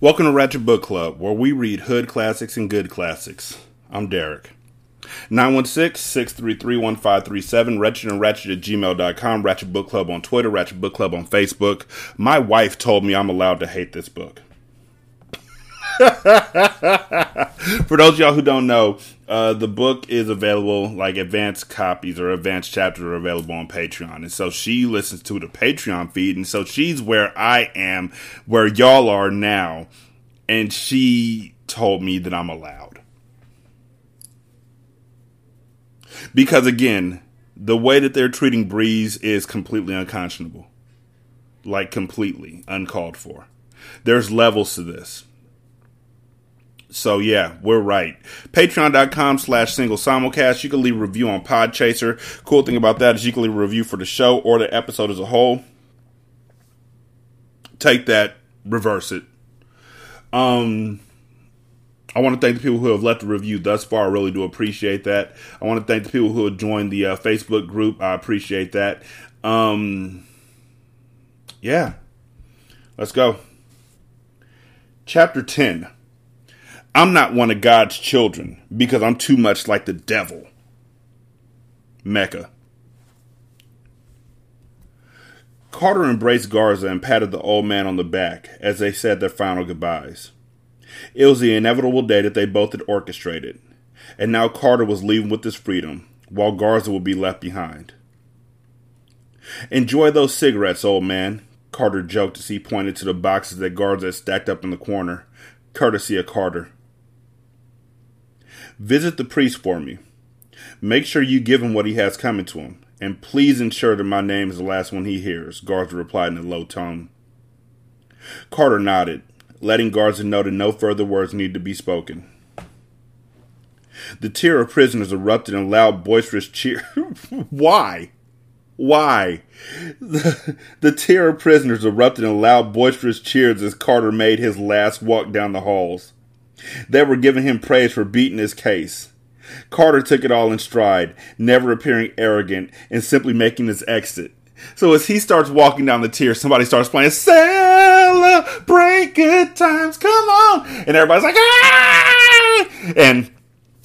Welcome to Ratchet Book Club, where we read hood classics and good classics. I'm Derek. 916-633-1537, Wretched and Ratchet at gmail.com, Ratchet Book Club on Twitter, Ratchet Book Club on Facebook. My wife told me I'm allowed to hate this book. For those y'all who don't know, uh, the book is available, like advanced copies or advanced chapters are available on Patreon. And so she listens to the Patreon feed. And so she's where I am, where y'all are now. And she told me that I'm allowed. Because again, the way that they're treating Breeze is completely unconscionable. Like, completely uncalled for. There's levels to this. So yeah, we're right. Patreon.com slash single simulcast. You can leave a review on Podchaser. Cool thing about that is you can leave a review for the show or the episode as a whole. Take that, reverse it. Um I want to thank the people who have left a review thus far. I really do appreciate that. I want to thank the people who have joined the uh, Facebook group. I appreciate that. Um, yeah. Let's go. Chapter 10 I'm not one of God's children because I'm too much like the devil. Mecca. Carter embraced Garza and patted the old man on the back as they said their final goodbyes. It was the inevitable day that they both had orchestrated, and now Carter was leaving with his freedom, while Garza would be left behind. Enjoy those cigarettes, old man, Carter joked as he pointed to the boxes that Garza had stacked up in the corner, courtesy of Carter. Visit the priest for me. Make sure you give him what he has coming to him, and please ensure that my name is the last one he hears, Garza replied in a low tone. Carter nodded, letting Garza know that no further words needed to be spoken. The tier of prisoners erupted in loud, boisterous cheer. Why? Why? The, the tier of prisoners erupted in loud, boisterous cheers as Carter made his last walk down the halls. They were giving him praise for beating his case. Carter took it all in stride, never appearing arrogant and simply making his exit. So as he starts walking down the tier, somebody starts playing "Celebrate Good Times, Come On," and everybody's like "Ah!" and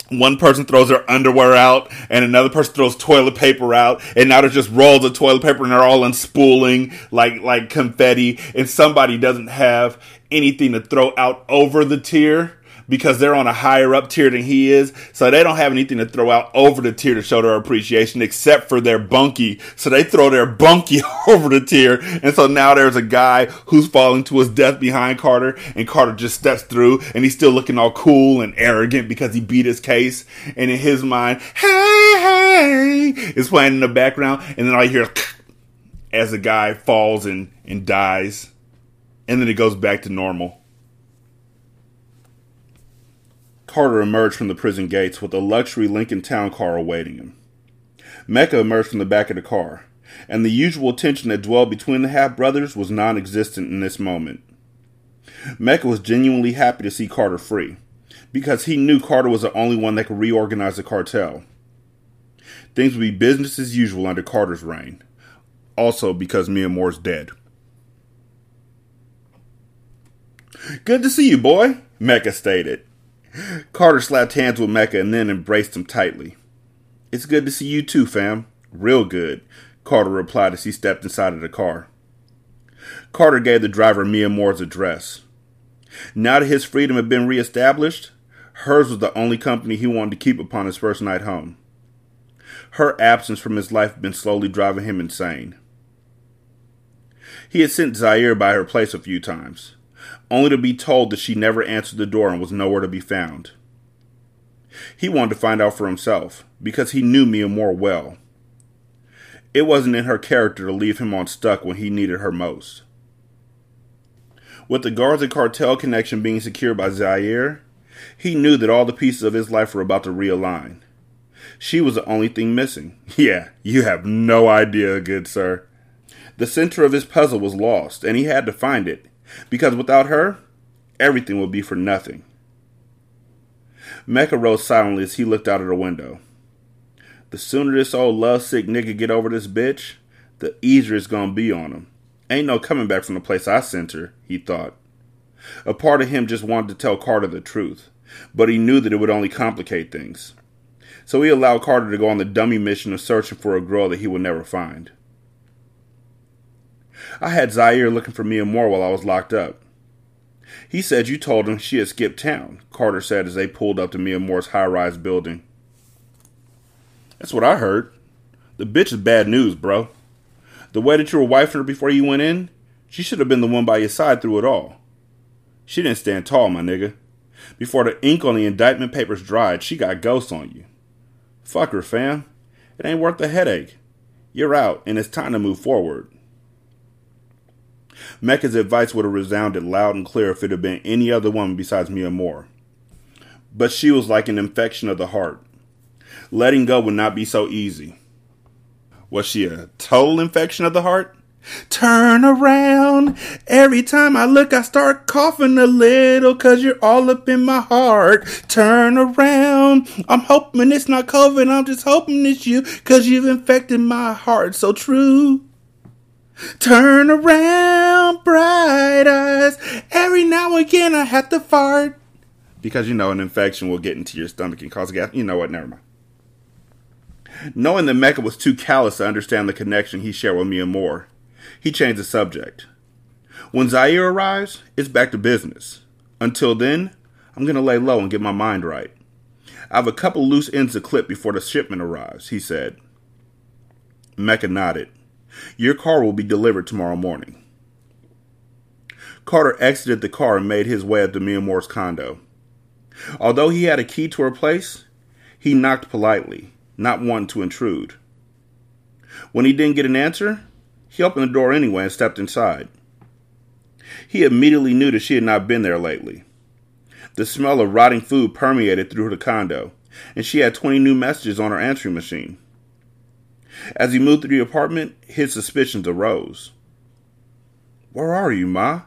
one person throws their underwear out and another person throws toilet paper out and now there's just rolls of toilet paper and they're all unspooling like like confetti and somebody doesn't have anything to throw out over the tier because they're on a higher up tier than he is. So they don't have anything to throw out over the tier to show their appreciation except for their bunkie. So they throw their bunkie over the tier. And so now there's a guy who's falling to his death behind Carter and Carter just steps through and he's still looking all cool and arrogant because he beat his case. And in his mind, hey, hey, is playing in the background. And then I hear as the guy falls and, and dies. And then it goes back to normal. Carter emerged from the prison gates with a luxury Lincoln Town car awaiting him. Mecca emerged from the back of the car, and the usual tension that dwelled between the half brothers was non existent in this moment. Mecca was genuinely happy to see Carter free, because he knew Carter was the only one that could reorganize the cartel. Things would be business as usual under Carter's reign, also because Miamor's dead. Good to see you, boy, Mecca stated. Carter slapped hands with Mecca and then embraced him tightly. It's good to see you too, fam. Real good, Carter replied as he stepped inside of the car. Carter gave the driver Miamor's address. Now that his freedom had been reestablished, hers was the only company he wanted to keep upon his first night home. Her absence from his life had been slowly driving him insane. He had sent Zaire by her place a few times, only to be told that she never answered the door and was nowhere to be found. He wanted to find out for himself, because he knew Miamor well. It wasn't in her character to leave him on stuck when he needed her most. With the Garza cartel connection being secured by Zaire, he knew that all the pieces of his life were about to realign. She was the only thing missing. Yeah, you have no idea, good sir. The center of his puzzle was lost, and he had to find it, because without her, everything would be for nothing. Mecca rose silently as he looked out of the window. The sooner this old lovesick nigga get over this bitch, the easier it's gonna be on him. Ain't no coming back from the place I sent her, he thought. A part of him just wanted to tell Carter the truth, but he knew that it would only complicate things. So he allowed Carter to go on the dummy mission of searching for a girl that he would never find. I had Zaire looking for Miamor while I was locked up. He said you told him she had skipped town, Carter said as they pulled up to Miamor's high rise building. That's what I heard. The bitch is bad news, bro. The way that you were wifing her before you went in, she should have been the one by your side through it all. She didn't stand tall, my nigga. Before the ink on the indictment papers dried, she got ghosts on you. Fuck her, fam. It ain't worth the headache. You're out, and it's time to move forward. Mecca's advice would have resounded loud and clear if it had been any other woman besides Miamor. But she was like an infection of the heart. Letting go would not be so easy. Was she a total infection of the heart? Turn around. Every time I look, I start coughing a little cause you're all up in my heart. Turn around. I'm hoping it's not COVID. I'm just hoping it's you cause you've infected my heart so true. Turn around, bright eyes. Every now and again, I have to fart. Because you know, an infection will get into your stomach and cause gas. You know what? Never mind. Knowing that Mecca was too callous to understand the connection he shared with Miamor, he changed the subject. When Zaire arrives, it's back to business. Until then, I'm going to lay low and get my mind right. I have a couple loose ends to clip before the shipment arrives, he said. Mecca nodded. Your car will be delivered tomorrow morning. Carter exited the car and made his way up to Miamor's condo. Although he had a key to her place, he knocked politely, not wanting to intrude. When he didn't get an answer, he opened the door anyway and stepped inside. He immediately knew that she had not been there lately. The smell of rotting food permeated through the condo, and she had 20 new messages on her answering machine. As he moved through the apartment, his suspicions arose. Where are you, Ma?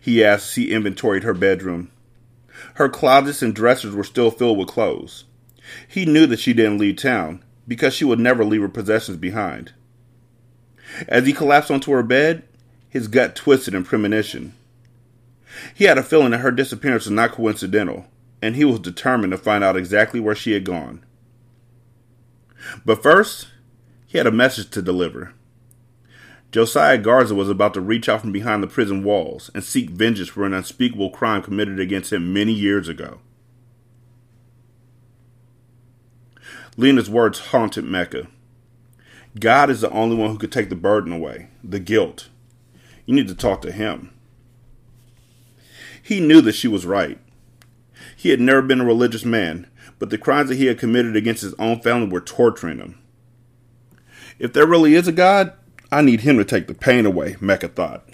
he asked as he inventoried her bedroom. Her closets and dressers were still filled with clothes. He knew that she didn't leave town, because she would never leave her possessions behind. As he collapsed onto her bed, his gut twisted in premonition. He had a feeling that her disappearance was not coincidental, and he was determined to find out exactly where she had gone. But first, he had a message to deliver. Josiah Garza was about to reach out from behind the prison walls and seek vengeance for an unspeakable crime committed against him many years ago. Lena's words haunted Mecca. God is the only one who could take the burden away, the guilt. You need to talk to him. He knew that she was right. He had never been a religious man, but the crimes that he had committed against his own family were torturing him. If there really is a God, I need him to take the pain away, Mecca thought.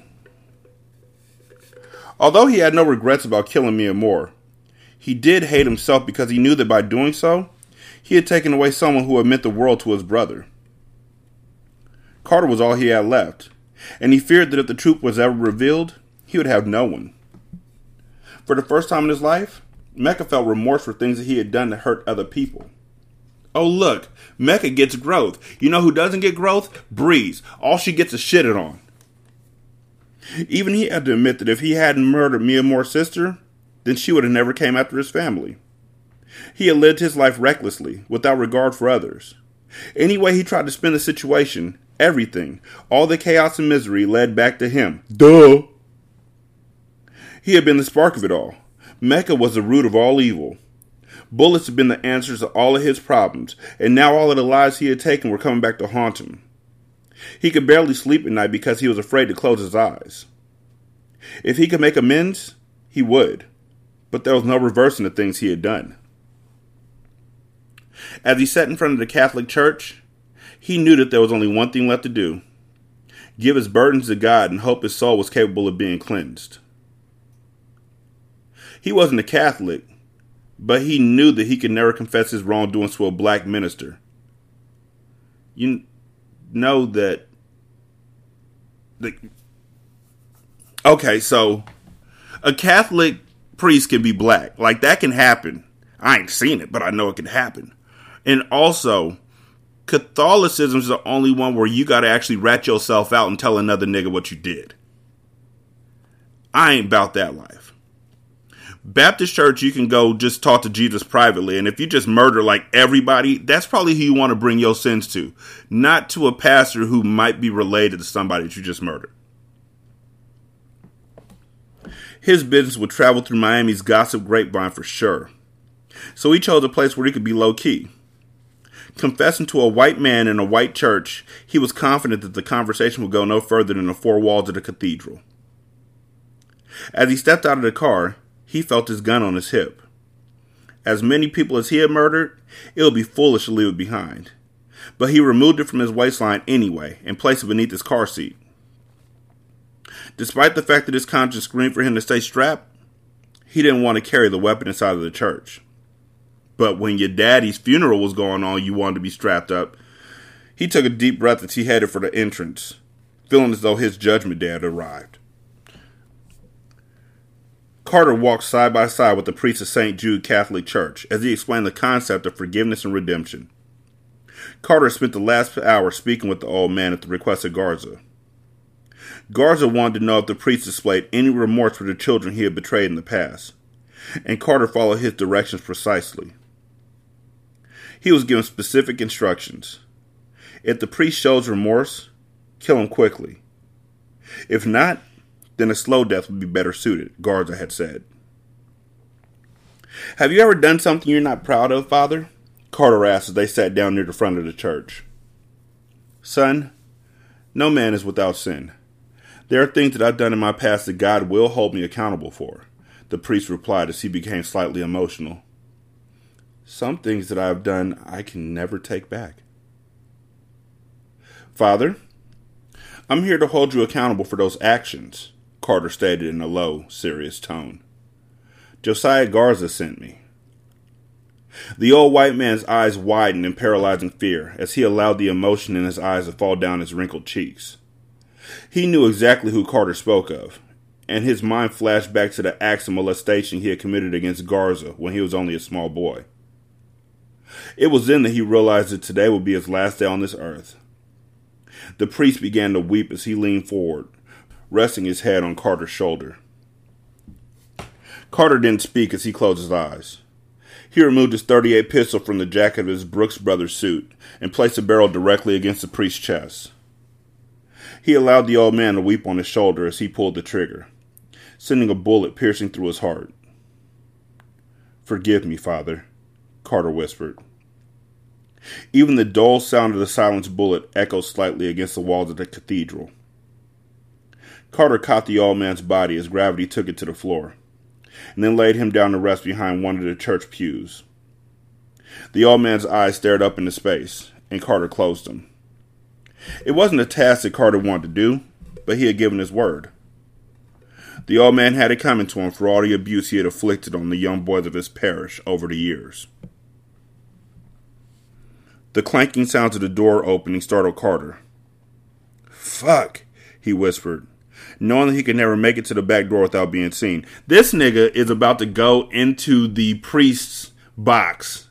Although he had no regrets about killing Miamor, he did hate himself because he knew that by doing so, he had taken away someone who had meant the world to his brother. Carter was all he had left, and he feared that if the truth was ever revealed, he would have no one. For the first time in his life, Mecca felt remorse for things that he had done to hurt other people. Oh, look, Mecca gets growth. You know who doesn't get growth? Breeze. All she gets is shitted on. Even he had to admit that if he hadn't murdered Miamor's sister, then she would have never came after his family. He had lived his life recklessly, without regard for others. Any way he tried to spin the situation, Everything, all the chaos and misery led back to him. Duh! He had been the spark of it all. Mecca was the root of all evil. Bullets had been the answers to all of his problems, and now all of the lives he had taken were coming back to haunt him. He could barely sleep at night because he was afraid to close his eyes. If he could make amends, he would, but there was no reversing the things he had done. As he sat in front of the Catholic Church, he knew that there was only one thing left to do give his burdens to God and hope his soul was capable of being cleansed. He wasn't a Catholic, but he knew that he could never confess his wrongdoings to a black minister. You know that. The, okay, so a Catholic priest can be black. Like, that can happen. I ain't seen it, but I know it can happen. And also, Catholicism is the only one where you got to actually rat yourself out and tell another nigga what you did. I ain't about that life. Baptist church, you can go just talk to Jesus privately. And if you just murder like everybody, that's probably who you want to bring your sins to, not to a pastor who might be related to somebody that you just murdered. His business would travel through Miami's gossip grapevine for sure. So he chose a place where he could be low key. Confessing to a white man in a white church, he was confident that the conversation would go no further than the four walls of the cathedral. As he stepped out of the car, he felt his gun on his hip. As many people as he had murdered, it would be foolish to leave it behind. But he removed it from his waistline anyway and placed it beneath his car seat. Despite the fact that his conscience screamed for him to stay strapped, he didn't want to carry the weapon inside of the church. But when your daddy's funeral was going on, you wanted to be strapped up. He took a deep breath as he headed for the entrance, feeling as though his judgment day had arrived. Carter walked side by side with the priest of St. Jude Catholic Church as he explained the concept of forgiveness and redemption. Carter spent the last hour speaking with the old man at the request of Garza. Garza wanted to know if the priest displayed any remorse for the children he had betrayed in the past, and Carter followed his directions precisely. He was given specific instructions. If the priest shows remorse, kill him quickly. If not, then a slow death would be better suited, Garza had said. Have you ever done something you're not proud of, Father? Carter asked as they sat down near the front of the church. Son, no man is without sin. There are things that I've done in my past that God will hold me accountable for, the priest replied as he became slightly emotional. Some things that I have done I can never take back. Father, I'm here to hold you accountable for those actions, Carter stated in a low, serious tone. Josiah Garza sent me. The old white man's eyes widened in paralyzing fear as he allowed the emotion in his eyes to fall down his wrinkled cheeks. He knew exactly who Carter spoke of, and his mind flashed back to the acts of molestation he had committed against Garza when he was only a small boy. It was then that he realized that today would be his last day on this earth. The priest began to weep as he leaned forward, resting his head on Carter's shoulder. Carter didn't speak as he closed his eyes. He removed his 38 pistol from the jacket of his Brooks Brothers suit and placed the barrel directly against the priest's chest. He allowed the old man to weep on his shoulder as he pulled the trigger, sending a bullet piercing through his heart. Forgive me, Father, Carter whispered. Even the dull sound of the silenced bullet echoed slightly against the walls of the cathedral. Carter caught the old man's body as gravity took it to the floor, and then laid him down to rest behind one of the church pews. The old man's eyes stared up into space, and Carter closed them. It wasn't a task that Carter wanted to do, but he had given his word. The old man had it coming to him for all the abuse he had inflicted on the young boys of his parish over the years. The clanking sounds of the door opening startled Carter. Fuck, he whispered, knowing that he could never make it to the back door without being seen. This nigga is about to go into the priest's box,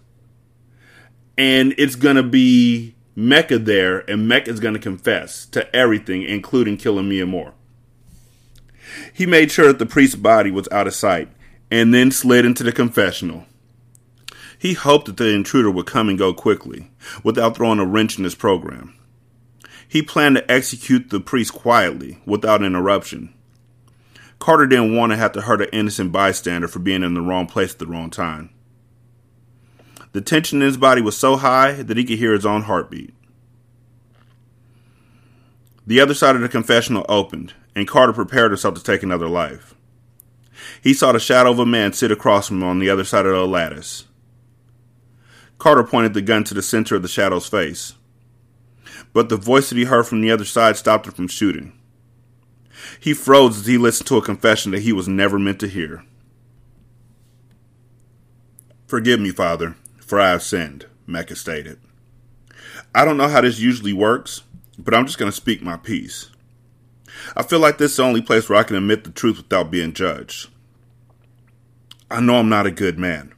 and it's gonna be Mecca there, and Mecca is gonna confess to everything, including killing Miamor. He made sure that the priest's body was out of sight, and then slid into the confessional. He hoped that the intruder would come and go quickly, without throwing a wrench in his program. He planned to execute the priest quietly, without interruption. Carter didn't want to have to hurt an innocent bystander for being in the wrong place at the wrong time. The tension in his body was so high that he could hear his own heartbeat. The other side of the confessional opened, and Carter prepared himself to take another life. He saw the shadow of a man sit across from him on the other side of the lattice. Carter pointed the gun to the center of the shadow's face. But the voice that he heard from the other side stopped him from shooting. He froze as he listened to a confession that he was never meant to hear. Forgive me, Father, for I have sinned, Mecca stated. I don't know how this usually works, but I'm just going to speak my piece. I feel like this is the only place where I can admit the truth without being judged. I know I'm not a good man.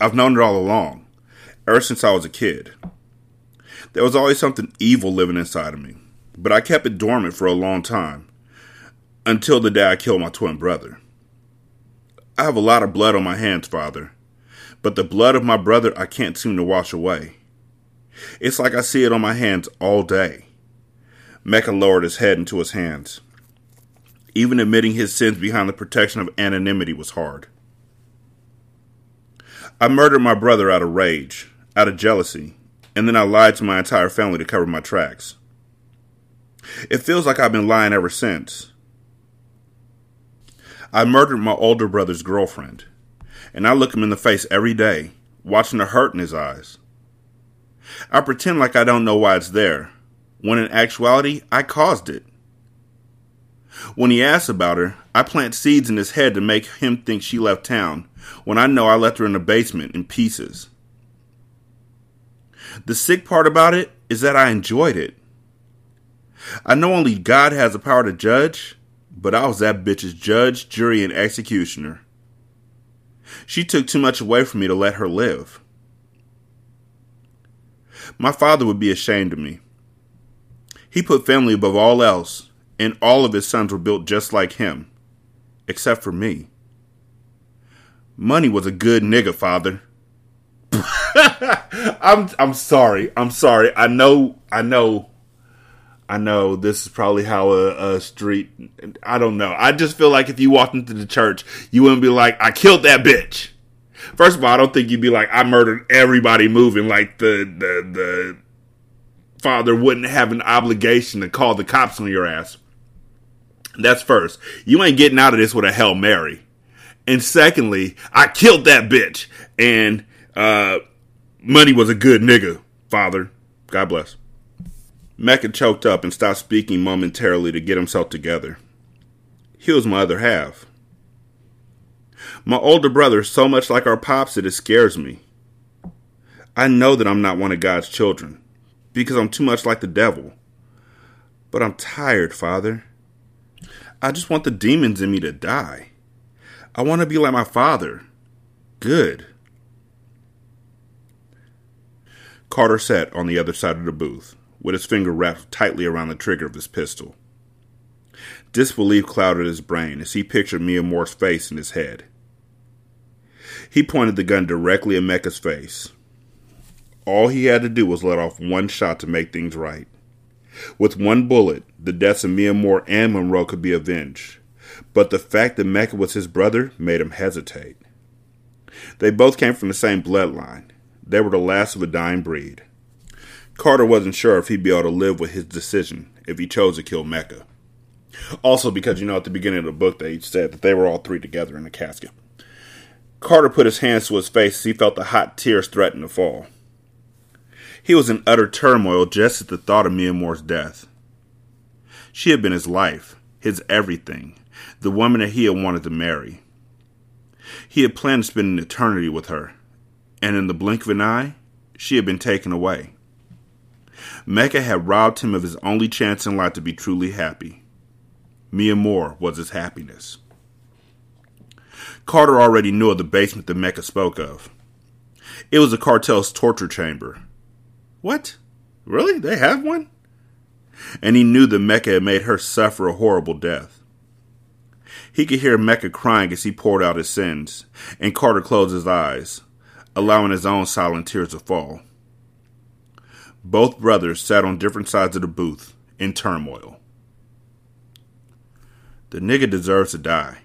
I've known it all along, ever since I was a kid. There was always something evil living inside of me, but I kept it dormant for a long time until the day I killed my twin brother. I have a lot of blood on my hands, Father, but the blood of my brother I can't seem to wash away. It's like I see it on my hands all day. Mecca lowered his head into his hands. Even admitting his sins behind the protection of anonymity was hard. I murdered my brother out of rage, out of jealousy, and then I lied to my entire family to cover my tracks. It feels like I've been lying ever since. I murdered my older brother's girlfriend, and I look him in the face every day, watching the hurt in his eyes. I pretend like I don't know why it's there, when in actuality, I caused it. When he asks about her, I plant seeds in his head to make him think she left town, when I know I left her in the basement in pieces. The sick part about it is that I enjoyed it. I know only God has the power to judge, but I was that bitch's judge, jury, and executioner. She took too much away from me to let her live. My father would be ashamed of me. He put family above all else, and all of his sons were built just like him, except for me. Money was a good nigga, father. I'm I'm sorry. I'm sorry. I know I know I know this is probably how a, a, street I don't know. I just feel like if you walked into the church, you wouldn't be like, I killed that bitch. First of all, I don't think you'd be like, I murdered everybody moving like the the the father wouldn't have an obligation to call the cops on your ass. That's first. You ain't getting out of this with a Hail Mary. And secondly, I killed that bitch. And uh, money was a good nigga, father. God bless. Mecca choked up and stopped speaking momentarily to get himself together. He was my other half. My older brother is so much like our pops that it scares me. I know that I'm not one of God's children because I'm too much like the devil. But I'm tired, Father. I just want the demons in me to die. I want to be like my father. Good. Carter sat on the other side of the booth, with his finger wrapped tightly around the trigger of his pistol. Disbelief clouded his brain as he pictured Miamor's face in his head. He pointed the gun directly at Mecca's face. All he had to do was let off one shot to make things right. With one bullet, the deaths of Miamor and Monroe could be avenged. But the fact that Mecca was his brother made him hesitate. They both came from the same bloodline. They were the last of a dying breed. Carter wasn't sure if he'd be able to live with his decision if he chose to kill Mecca. Also, because you know, at the beginning of the book, they said that they were all three together in a casket. Carter put his hands to his face as he felt the hot tears threaten to fall. He was in utter turmoil just at the thought of Miamor's death. She had been his life, his everything, the woman that he had wanted to marry. He had planned to spend an eternity with her, and in the blink of an eye, she had been taken away. Mecca had robbed him of his only chance in life to be truly happy. Miamor was his happiness. Carter already knew of the basement that Mecca spoke of. It was the cartel's torture chamber, what? Really? They have one? And he knew that Mecca had made her suffer a horrible death. He could hear Mecca crying as he poured out his sins, and Carter closed his eyes, allowing his own silent tears to fall. Both brothers sat on different sides of the booth, in turmoil. The nigga deserves to die.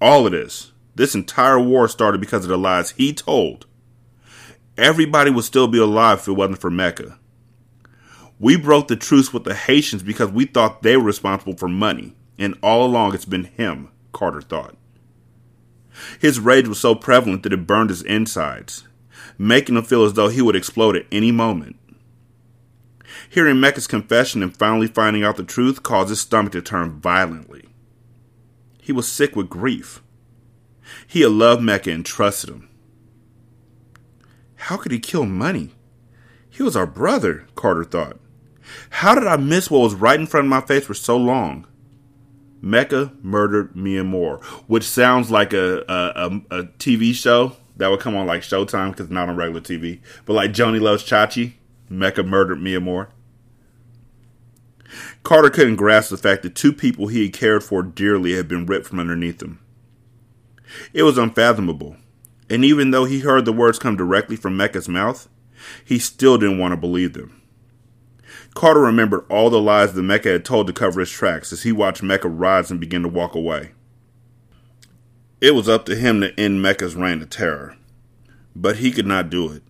All of this, this entire war started because of the lies he told. Everybody would still be alive if it wasn't for Mecca. We broke the truce with the Haitians because we thought they were responsible for money, and all along it's been him, Carter thought. His rage was so prevalent that it burned his insides, making him feel as though he would explode at any moment. Hearing Mecca's confession and finally finding out the truth caused his stomach to turn violently. He was sick with grief. He had loved Mecca and trusted him. How could he kill money? He was our brother, Carter thought. How did I miss what was right in front of my face for so long? Mecca murdered Miamor, which sounds like a, a, a, a TV show that would come on like Showtime because not on regular TV. But like Joanie Loves Chachi, Mecca murdered Miamor. Carter couldn't grasp the fact that two people he had cared for dearly had been ripped from underneath him. It was unfathomable, and even though he heard the words come directly from Mecca's mouth, he still didn't want to believe them. Carter remembered all the lies that Mecca had told to cover his tracks as he watched Mecca rise and begin to walk away. It was up to him to end Mecca's reign of terror, but he could not do it.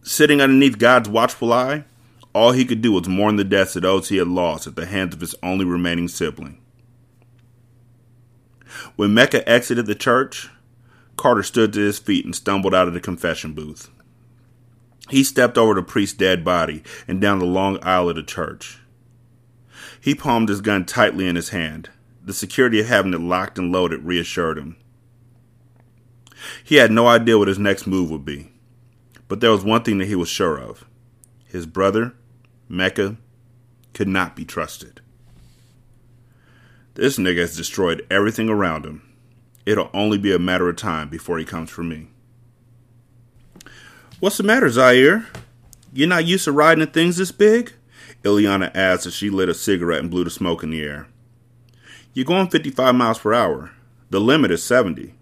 Sitting underneath God's watchful eye, all he could do was mourn the deaths of those he had lost at the hands of his only remaining sibling. When Mecca exited the church, Carter stood to his feet and stumbled out of the confession booth. He stepped over the priest's dead body and down the long aisle of the church. He palmed his gun tightly in his hand. The security of having it locked and loaded reassured him. He had no idea what his next move would be, but there was one thing that he was sure of his brother, Mecca, could not be trusted. This nigga has destroyed everything around him. It'll only be a matter of time before he comes for me. What's the matter, Zaire? You're not used to riding in things this big? Ileana asked as she lit a cigarette and blew the smoke in the air. You're going 55 miles per hour. The limit is 70.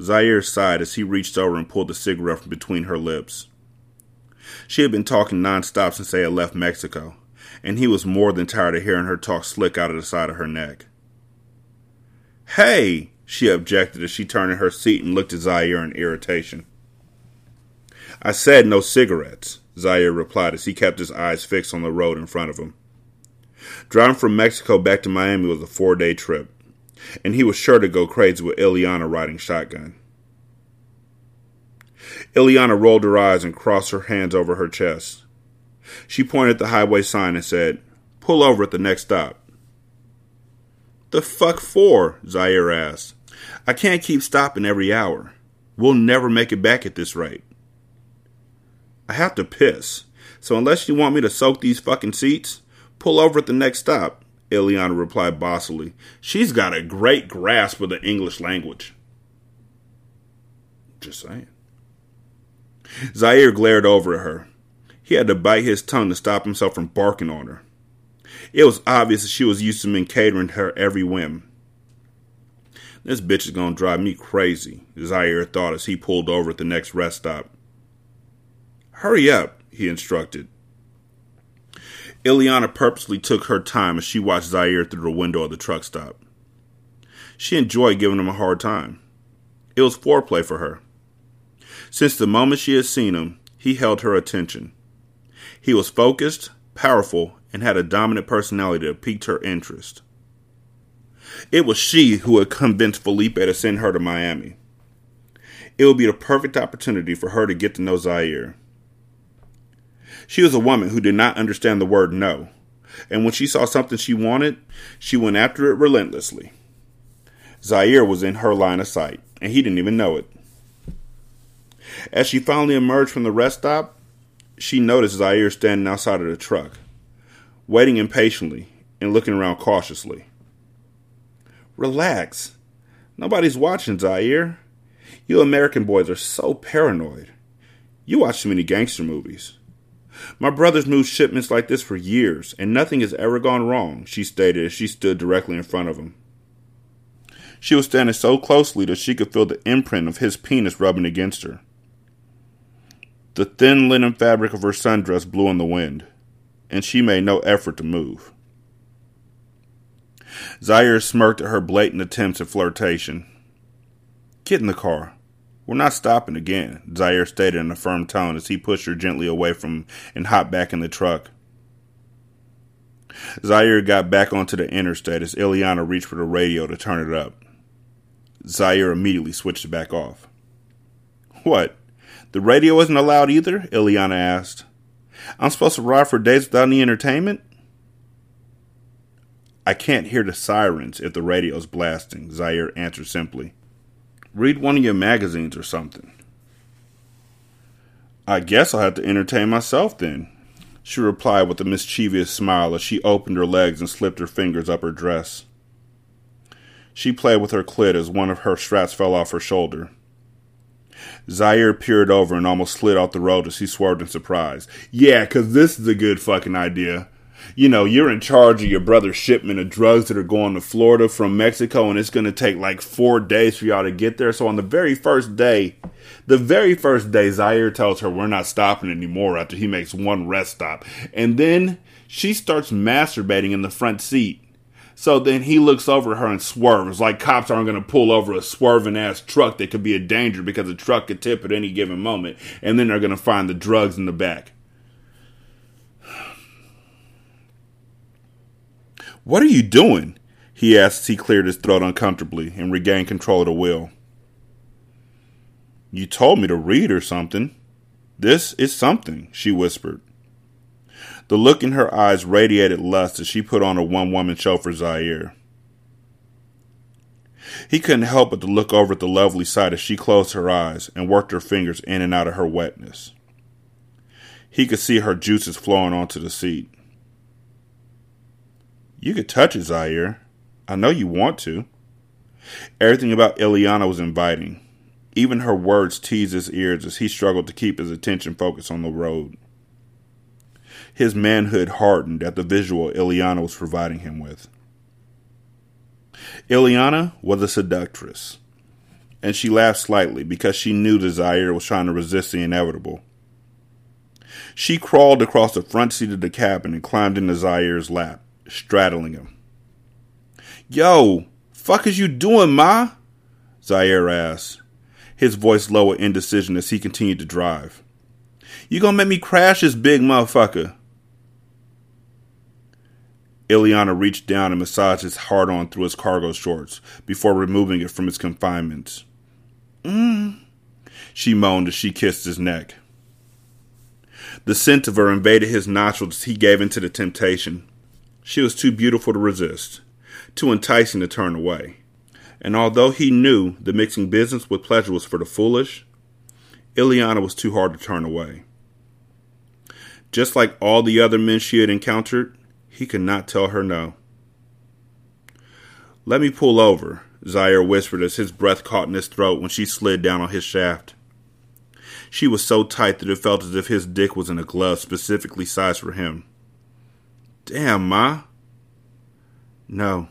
Zaire sighed as he reached over and pulled the cigarette from between her lips. She had been talking nonstop since they had left Mexico, and he was more than tired of hearing her talk slick out of the side of her neck. Hey, she objected as she turned in her seat and looked at Zaire in irritation. I said no cigarettes, Zaire replied as he kept his eyes fixed on the road in front of him. Driving from Mexico back to Miami was a four day trip, and he was sure to go crazy with Ileana riding shotgun. Ileana rolled her eyes and crossed her hands over her chest. She pointed at the highway sign and said, Pull over at the next stop. The fuck for? Zaire asked. I can't keep stopping every hour. We'll never make it back at this rate. I have to piss. So unless you want me to soak these fucking seats, pull over at the next stop, Ileana replied bossily. She's got a great grasp of the English language. Just saying. Zaire glared over at her. He had to bite his tongue to stop himself from barking on her. It was obvious that she was used to men catering her every whim. This bitch is gonna drive me crazy, Zaire thought as he pulled over at the next rest stop. Hurry up, he instructed. Ileana purposely took her time as she watched Zaire through the window of the truck stop. She enjoyed giving him a hard time. It was foreplay for her. Since the moment she had seen him, he held her attention. He was focused, powerful, and had a dominant personality that piqued her interest. It was she who had convinced Felipe to send her to Miami. It would be the perfect opportunity for her to get to know Zaire. She was a woman who did not understand the word no, and when she saw something she wanted, she went after it relentlessly. Zaire was in her line of sight, and he didn't even know it. As she finally emerged from the rest stop, she noticed Zaire standing outside of the truck, waiting impatiently and looking around cautiously. Relax. Nobody's watching, Zaire. You American boys are so paranoid. You watch too many gangster movies. My brother's moved shipments like this for years, and nothing has ever gone wrong, she stated as she stood directly in front of him. She was standing so closely that she could feel the imprint of his penis rubbing against her. The thin linen fabric of her sundress blew in the wind. and she made no effort to move. Zaire smirked at her blatant attempts at flirtation. Get in the car. We're not stopping again, Zaire stated in a firm tone as he pushed her gently away from and hopped back in the truck. Zaire got back onto the interstate as Ileana reached for the radio to turn it up. Zaire immediately switched it back off. What? The radio isn't allowed either? Ileana asked. I'm supposed to ride for days without any entertainment? I can't hear the sirens if the radio's blasting, Zaire answered simply. Read one of your magazines or something. I guess I'll have to entertain myself then, she replied with a mischievous smile as she opened her legs and slipped her fingers up her dress. She played with her clit as one of her straps fell off her shoulder. Zaire peered over and almost slid off the road as he swerved in surprise. Yeah, 'cause this is a good fucking idea you know, you're in charge of your brother's shipment of drugs that are going to Florida from Mexico, and it's going to take like four days for y'all to get there. So on the very first day, the very first day, Zaire tells her we're not stopping anymore after he makes one rest stop. And then she starts masturbating in the front seat. So then he looks over her and swerves, like cops aren't going to pull over a swerving ass truck that could be a danger because the truck could tip at any given moment, and then they're going to find the drugs in the back. What are you doing? he asked as he cleared his throat uncomfortably and regained control of the wheel. You told me to read or something. This is something, she whispered. The look in her eyes radiated lust as she put on a one woman show for Zaire. He couldn't help but to look over at the lovely sight as she closed her eyes and worked her fingers in and out of her wetness. He could see her juices flowing onto the seat. You could touch it, Zaire. I know you want to. Everything about Ileana was inviting. Even her words teased his ears as he struggled to keep his attention focused on the road. His manhood hardened at the visual Ileana was providing him with. Ileana was a seductress, and she laughed slightly because she knew Zaire was trying to resist the inevitable. She crawled across the front seat of the cabin and climbed into Zaire's lap straddling him. Yo, fuck is you doing, ma? Zaire asked, his voice low with indecision as he continued to drive. You gonna make me crash this big motherfucker? Ileana reached down and massaged his hard on through his cargo shorts before removing it from its confinements. Mmm, she moaned as she kissed his neck. The scent of her invaded his nostrils as he gave in to the temptation. She was too beautiful to resist, too enticing to turn away. And although he knew that mixing business with pleasure was for the foolish, Ileana was too hard to turn away. Just like all the other men she had encountered, he could not tell her no. Let me pull over, Zaire whispered as his breath caught in his throat when she slid down on his shaft. She was so tight that it felt as if his dick was in a glove specifically sized for him. Damn, Ma. No.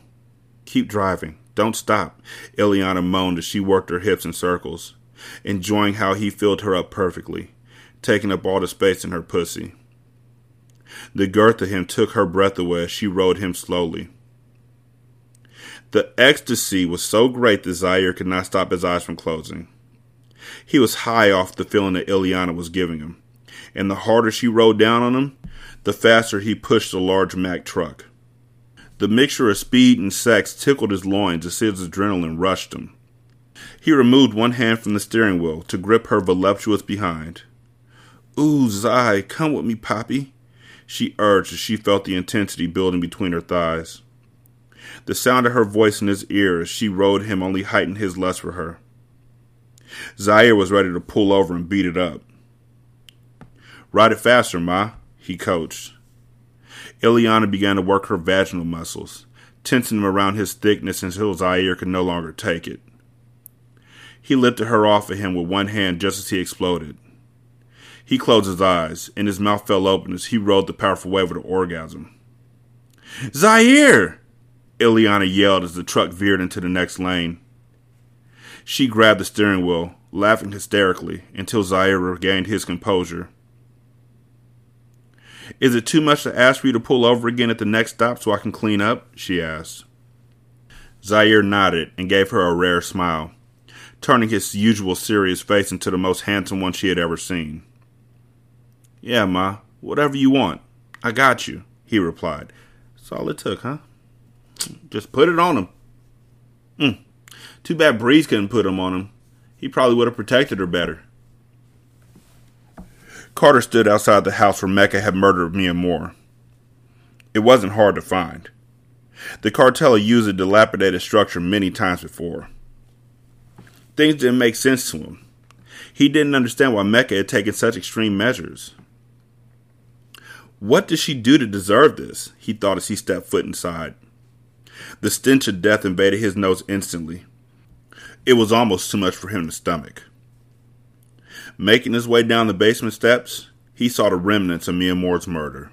Keep driving. Don't stop, Ileana moaned as she worked her hips in circles, enjoying how he filled her up perfectly, taking up all the space in her pussy. The girth of him took her breath away as she rode him slowly. The ecstasy was so great that Zaire could not stop his eyes from closing. He was high off the feeling that Ileana was giving him, and the harder she rode down on him, the faster he pushed the large Mack truck. The mixture of speed and sex tickled his loins as his adrenaline rushed him. He removed one hand from the steering wheel to grip her voluptuous behind. Ooh, Zai, come with me, Poppy, she urged as she felt the intensity building between her thighs. The sound of her voice in his ear as she rode him only heightened his lust for her. Zaire was ready to pull over and beat it up. Ride it faster, Ma, he coached. Ileana began to work her vaginal muscles, tensing them around his thickness until Zaire could no longer take it. He lifted her off of him with one hand just as he exploded. He closed his eyes, and his mouth fell open as he rode the powerful wave of the orgasm. Zaire! Ileana yelled as the truck veered into the next lane. She grabbed the steering wheel, laughing hysterically, until Zaire regained his composure. Is it too much to ask for you to pull over again at the next stop so I can clean up? she asked. Zaire nodded and gave her a rare smile, turning his usual serious face into the most handsome one she had ever seen. Yeah, Ma, whatever you want. I got you, he replied. That's all it took, huh? Just put it on him. Mm. Too bad Breeze couldn't put him on him. He probably would have protected her better. Carter stood outside the house where Mecca had murdered Miamor. It wasn't hard to find. The cartel had used a dilapidated structure many times before. Things didn't make sense to him. He didn't understand why Mecca had taken such extreme measures. What did she do to deserve this? He thought as he stepped foot inside. The stench of death invaded his nose instantly. It was almost too much for him to stomach. Making his way down the basement steps, he saw the remnants of Miamor's murder.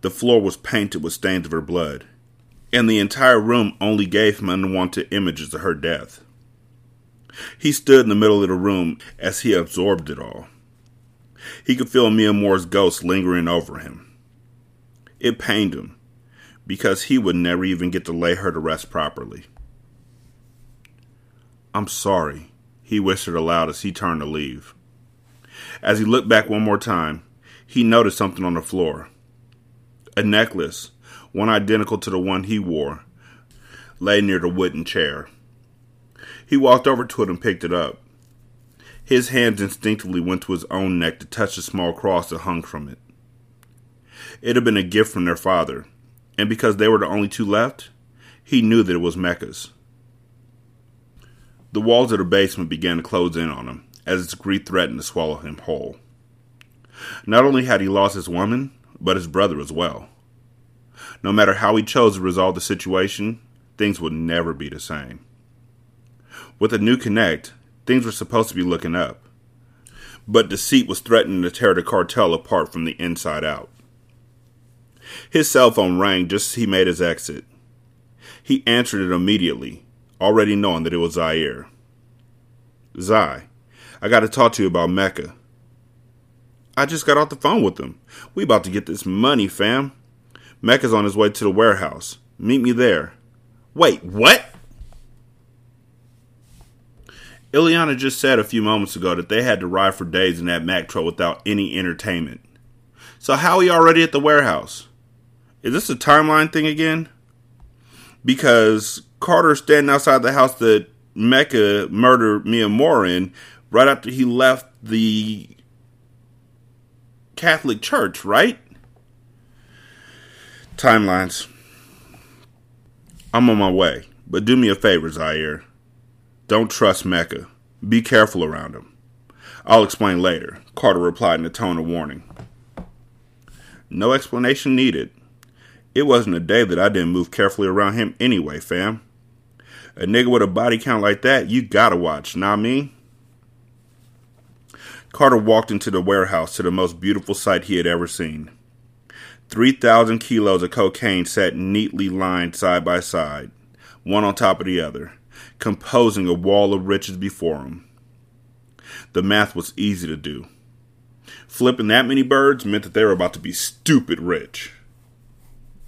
The floor was painted with stains of her blood, and the entire room only gave him unwanted images of her death. He stood in the middle of the room as he absorbed it all. He could feel Miamor's ghost lingering over him. It pained him, because he would never even get to lay her to rest properly. I'm sorry, he whispered aloud as he turned to leave. As he looked back one more time, he noticed something on the floor. A necklace, one identical to the one he wore, lay near the wooden chair. He walked over to it and picked it up. His hands instinctively went to his own neck to touch the small cross that hung from it. It had been a gift from their father, and because they were the only two left, he knew that it was Mecca's. The walls of the basement began to close in on him as its greed threatened to swallow him whole. Not only had he lost his woman, but his brother as well. No matter how he chose to resolve the situation, things would never be the same. With a new connect, things were supposed to be looking up. But deceit was threatening to tear the cartel apart from the inside out. His cell phone rang just as he made his exit. He answered it immediately already knowing that it was Zaire. Zai, I got to talk to you about Mecca. I just got off the phone with him. We about to get this money, fam. Mecca's on his way to the warehouse. Meet me there. Wait, what? Ileana just said a few moments ago that they had to ride for days in that Mack truck without any entertainment. So how are we already at the warehouse? Is this a timeline thing again? Because Carter standing outside the house that Mecca murdered Miamor in right after he left the Catholic Church, right? Timelines. I'm on my way, but do me a favor, Zaire. Don't trust Mecca. Be careful around him. I'll explain later, Carter replied in a tone of warning. No explanation needed. It wasn't a day that I didn't move carefully around him anyway, fam. A nigga with a body count like that, you gotta watch, not me. Carter walked into the warehouse to the most beautiful sight he had ever seen. 3,000 kilos of cocaine sat neatly lined side by side, one on top of the other, composing a wall of riches before him. The math was easy to do. Flipping that many birds meant that they were about to be stupid rich.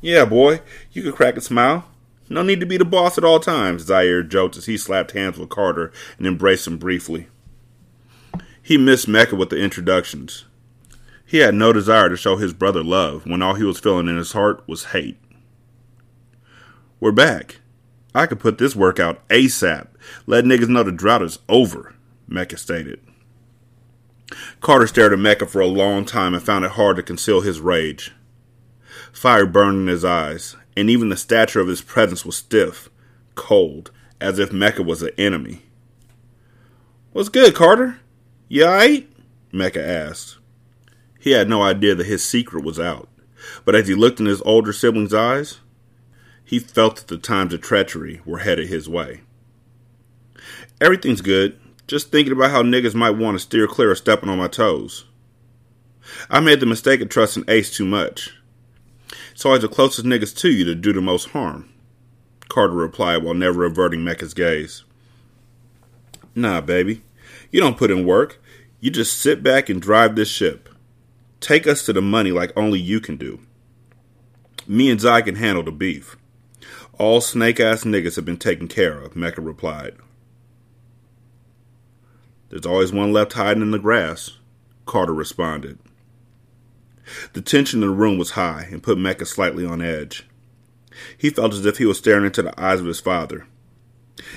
Yeah, boy, you could crack a smile. No need to be the boss at all times, Zaire joked as he slapped hands with Carter and embraced him briefly. He missed Mecca with the introductions. He had no desire to show his brother love when all he was feeling in his heart was hate. We're back. I could put this work out ASAP. Let niggas know the drought is over, Mecca stated. Carter stared at Mecca for a long time and found it hard to conceal his rage. Fire burned in his eyes, and even the stature of his presence was stiff, cold, as if Mecca was an enemy. What's good, Carter? You alright? Mecca asked. He had no idea that his secret was out, but as he looked in his older sibling's eyes, he felt that the times of treachery were headed his way. Everything's good. Just thinking about how niggas might want to steer clear of stepping on my toes. I made the mistake of trusting Ace too much. It's always the closest niggas to you to do the most harm. Carter replied while never averting Mecca's gaze. Nah, baby. You don't put in work. You just sit back and drive this ship. Take us to the money like only you can do. Me and Zai can handle the beef. All snake ass niggas have been taken care of, Mecca replied. There's always one left hiding in the grass, Carter responded. The tension in the room was high and put Mecca slightly on edge. He felt as if he was staring into the eyes of his father.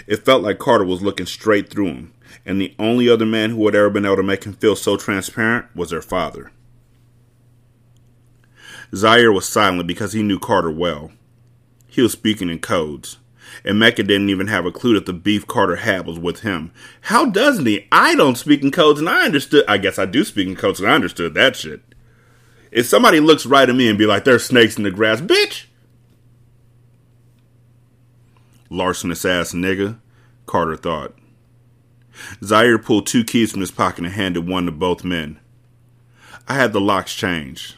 It felt like Carter was looking straight through him, and the only other man who had ever been able to make him feel so transparent was their father. Zaire was silent because he knew Carter well. He was speaking in codes, and Mecca didn't even have a clue that the beef Carter had was with him. How doesn't he? I don't speak in codes, and I understood. I guess I do speak in codes, and I understood that shit. If somebody looks right at me and be like, "There's snakes in the grass," bitch, larcenous ass nigga, Carter thought. Zaire pulled two keys from his pocket and handed one to both men. I had the locks changed.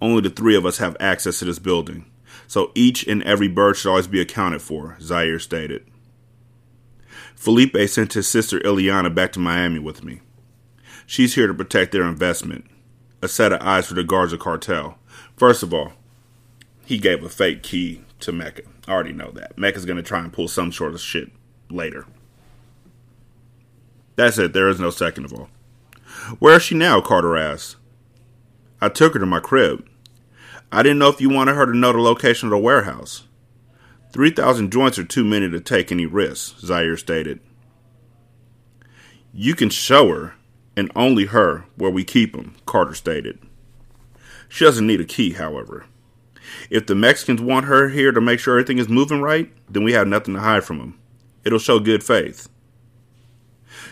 Only the three of us have access to this building, so each and every bird should always be accounted for, Zaire stated. Felipe sent his sister Ileana back to Miami with me. She's here to protect their investment. A set of eyes for the Garza cartel. First of all, he gave a fake key to Mecca. I already know that. Mecca's going to try and pull some sort of shit later. That's it. There is no second of all. Where is she now? Carter asked. I took her to my crib. I didn't know if you wanted her to know the location of the warehouse. 3,000 joints are too many to take any risks, Zaire stated. You can show her, and only her, where we keep them, Carter stated. She doesn't need a key, however. If the Mexicans want her here to make sure everything is moving right, then we have nothing to hide from them. It'll show good faith.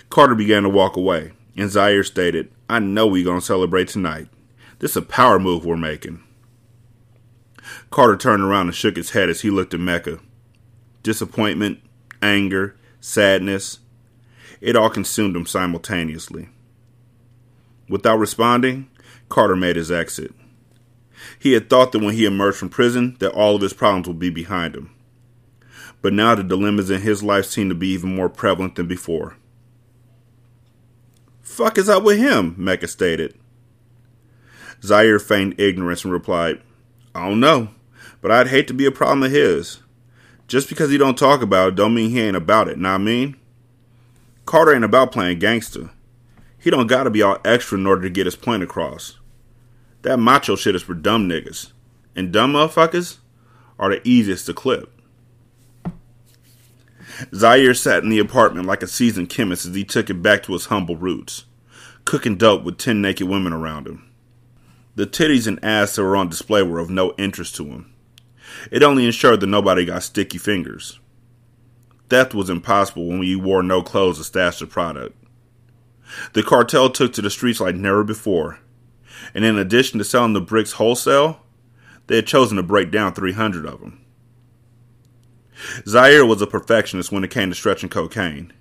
Carter began to walk away, and Zaire stated, I know we gonna celebrate tonight. This is a power move we're making. Carter turned around and shook his head as he looked at Mecca. Disappointment, anger, sadness, it all consumed him simultaneously. Without responding, Carter made his exit. He had thought that when he emerged from prison that all of his problems would be behind him. But now the dilemmas in his life seemed to be even more prevalent than before. Fuck is up with him? Mecca stated. Zaire feigned ignorance and replied, I don't know, but I'd hate to be a problem of his. Just because he don't talk about it don't mean he ain't about it, not mean? Carter ain't about playing gangster. He don't gotta be all extra in order to get his point across. That macho shit is for dumb niggas. And dumb motherfuckers are the easiest to clip. Zaire sat in the apartment like a seasoned chemist as he took it back to his humble roots, cooking dope with ten naked women around him. The titties and ass that were on display were of no interest to him. It only ensured that nobody got sticky fingers. Theft was impossible when you wore no clothes to stash the product. The cartel took to the streets like never before, and in addition to selling the bricks wholesale, they had chosen to break down 300 of them. Zaire was a perfectionist when it came to stretching cocaine,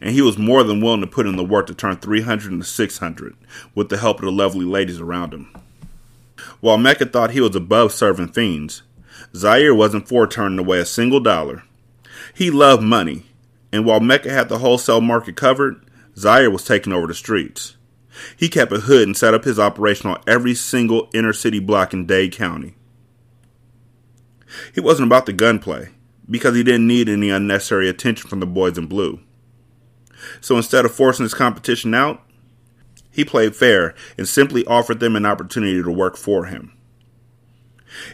and he was more than willing to put in the work to turn 300 into 600 with the help of the lovely ladies around him. While Mecca thought he was above serving fiends, Zaire wasn't for turning away a single dollar. He loved money, and while Mecca had the wholesale market covered, Zaire was taking over the streets. He kept a hood and set up his operation on every single inner city block in Dade County. He wasn't about the gunplay because he didn't need any unnecessary attention from the boys in blue. So instead of forcing his competition out, he played fair and simply offered them an opportunity to work for him.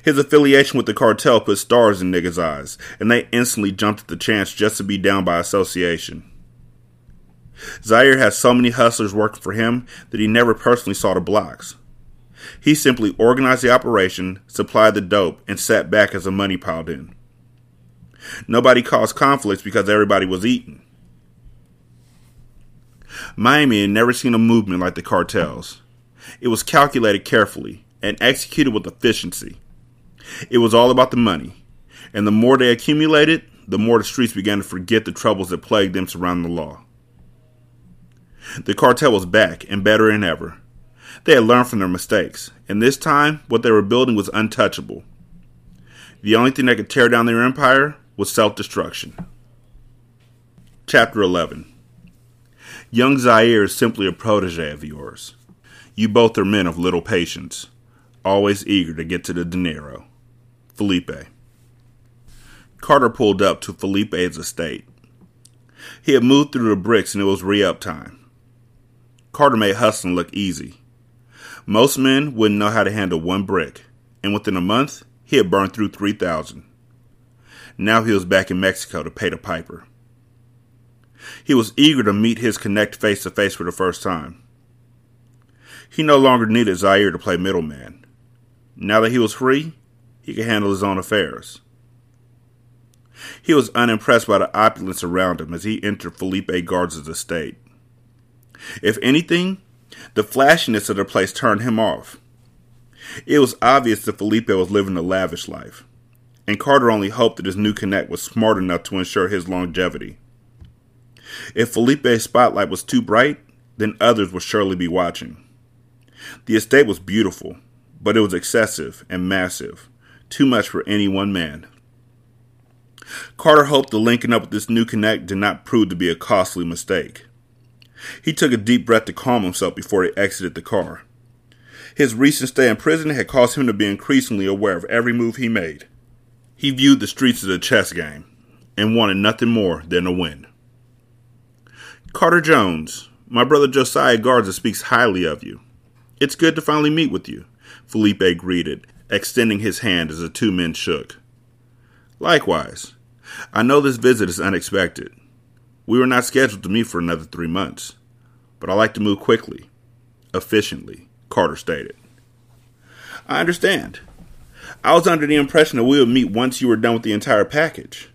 His affiliation with the cartel put stars in niggas' eyes, and they instantly jumped at the chance just to be down by association. Zaire has so many hustlers working for him that he never personally saw the blocks. He simply organized the operation, supplied the dope, and sat back as the money piled in. Nobody caused conflicts because everybody was eating. Miami had never seen a movement like the cartels. It was calculated carefully and executed with efficiency. It was all about the money, and the more they accumulated, the more the streets began to forget the troubles that plagued them surrounding the law. The cartel was back and better than ever. They had learned from their mistakes, and this time what they were building was untouchable. The only thing that could tear down their empire was self destruction. Chapter 11 Young Zaire is simply a protege of yours. You both are men of little patience, always eager to get to the dinero. Felipe. Carter pulled up to Felipe's estate. He had moved through the bricks and it was re up time. Carter made hustling look easy. Most men wouldn't know how to handle one brick, and within a month, he had burned through 3,000. Now he was back in Mexico to pay the piper. He was eager to meet his connect face to face for the first time. He no longer needed Zaire to play middleman. Now that he was free, he could handle his own affairs. He was unimpressed by the opulence around him as he entered Felipe Garza's estate. If anything, the flashiness of the place turned him off. It was obvious that Felipe was living a lavish life, and Carter only hoped that his new connect was smart enough to ensure his longevity. If Felipe's spotlight was too bright, then others would surely be watching. The estate was beautiful, but it was excessive and massive, too much for any one man. Carter hoped the linking up with this new connect did not prove to be a costly mistake. He took a deep breath to calm himself before he exited the car. His recent stay in prison had caused him to be increasingly aware of every move he made. He viewed the streets as a chess game and wanted nothing more than to win. Carter Jones, my brother Josiah Garza speaks highly of you. It's good to finally meet with you, Felipe greeted, extending his hand as the two men shook. Likewise, I know this visit is unexpected. We were not scheduled to meet for another three months, but I like to move quickly, efficiently, Carter stated. I understand. I was under the impression that we would meet once you were done with the entire package.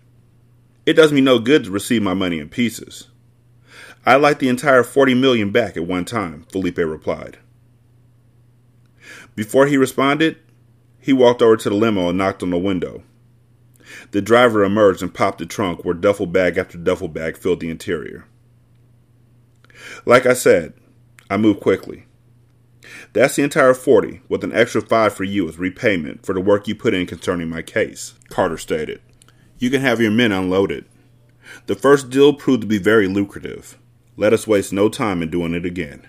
It does me no good to receive my money in pieces. I'd like the entire 40 million back at one time, Felipe replied. Before he responded, he walked over to the limo and knocked on the window. The driver emerged and popped the trunk where duffel bag after duffel bag filled the interior. Like I said, I moved quickly. That's the entire 40, with an extra 5 for you as repayment for the work you put in concerning my case, Carter stated. You can have your men unloaded. The first deal proved to be very lucrative. Let us waste no time in doing it again.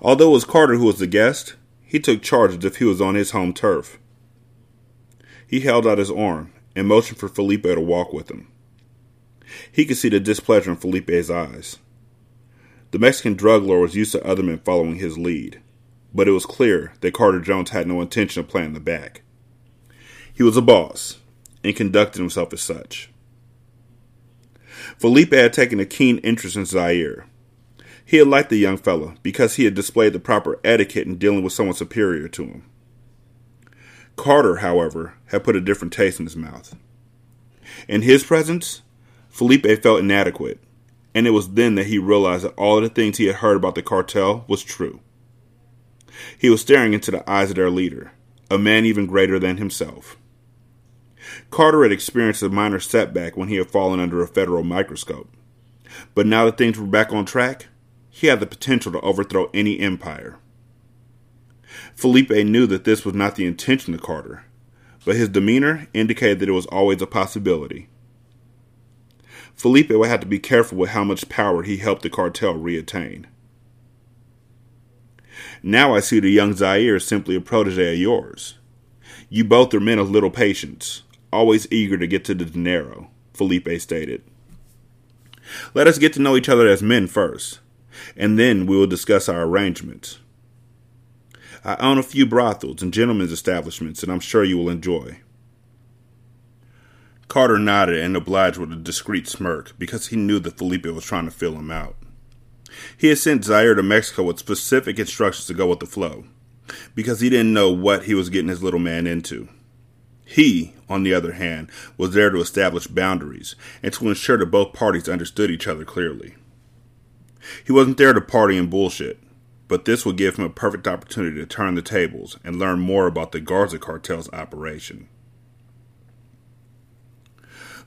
Although it was Carter who was the guest, he took charge as if he was on his home turf. He held out his arm and motioned for Felipe to walk with him. He could see the displeasure in Felipe's eyes. The Mexican drug lord was used to other men following his lead, but it was clear that Carter Jones had no intention of playing the back. He was a boss and conducted himself as such. Felipe had taken a keen interest in Zaire. He had liked the young fellow because he had displayed the proper etiquette in dealing with someone superior to him. Carter, however, had put a different taste in his mouth. In his presence, Felipe felt inadequate, and it was then that he realized that all the things he had heard about the cartel was true. He was staring into the eyes of their leader, a man even greater than himself. Carter had experienced a minor setback when he had fallen under a federal microscope. But now that things were back on track, he had the potential to overthrow any empire. Felipe knew that this was not the intention of Carter, but his demeanor indicated that it was always a possibility. Felipe would have to be careful with how much power he helped the cartel reattain. Now I see the young Zaire is simply a protege of yours. You both are men of little patience, always eager to get to the dinero, Felipe stated. Let us get to know each other as men first, and then we will discuss our arrangements. I own a few brothels and gentlemen's establishments that I'm sure you will enjoy. Carter nodded and obliged with a discreet smirk because he knew that Felipe was trying to fill him out. He had sent Zaire to Mexico with specific instructions to go with the flow because he didn't know what he was getting his little man into. He, on the other hand, was there to establish boundaries and to ensure that both parties understood each other clearly. He wasn't there to party and bullshit but this would give him a perfect opportunity to turn the tables and learn more about the Garza cartel's operation.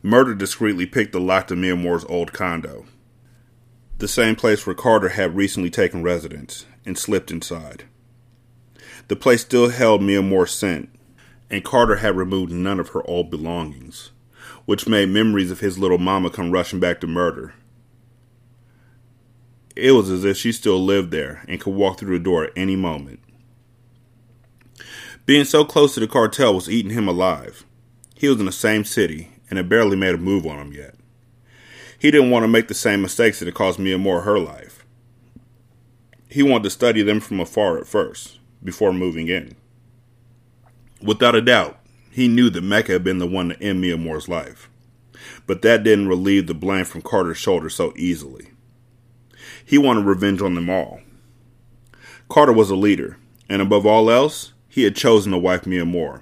Murder discreetly picked the lock to Miamor's old condo, the same place where Carter had recently taken residence, and slipped inside. The place still held Miamor's scent, and Carter had removed none of her old belongings, which made memories of his little mama come rushing back to murder It was as if she still lived there and could walk through the door at any moment. Being so close to the cartel was eating him alive. He was in the same city and had barely made a move on him yet. He didn't want to make the same mistakes that had cost Miamor her life. He wanted to study them from afar at first, before moving in. Without a doubt, he knew that Mecca had been the one to end Miamor's life. But that didn't relieve the blame from Carter's shoulders so easily. He wanted revenge on them all. Carter was a leader, and above all else, he had chosen to wife Miamor.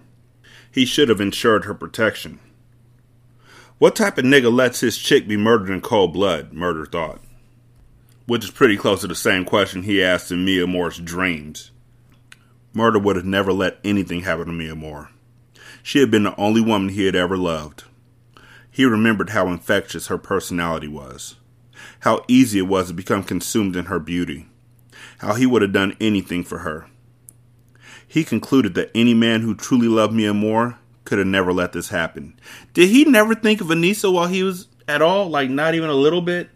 He should have ensured her protection. What type of nigga lets his chick be murdered in cold blood? Murder thought. Which is pretty close to the same question he asked in Miamor's dreams. Murder would have never let anything happen to Miamor. She had been the only woman he had ever loved. He remembered how infectious her personality was, how easy it was to become consumed in her beauty, how he would have done anything for her. He concluded that any man who truly loved Miamor could have never let this happen. Did he never think of Anissa while he was at all? Like, not even a little bit?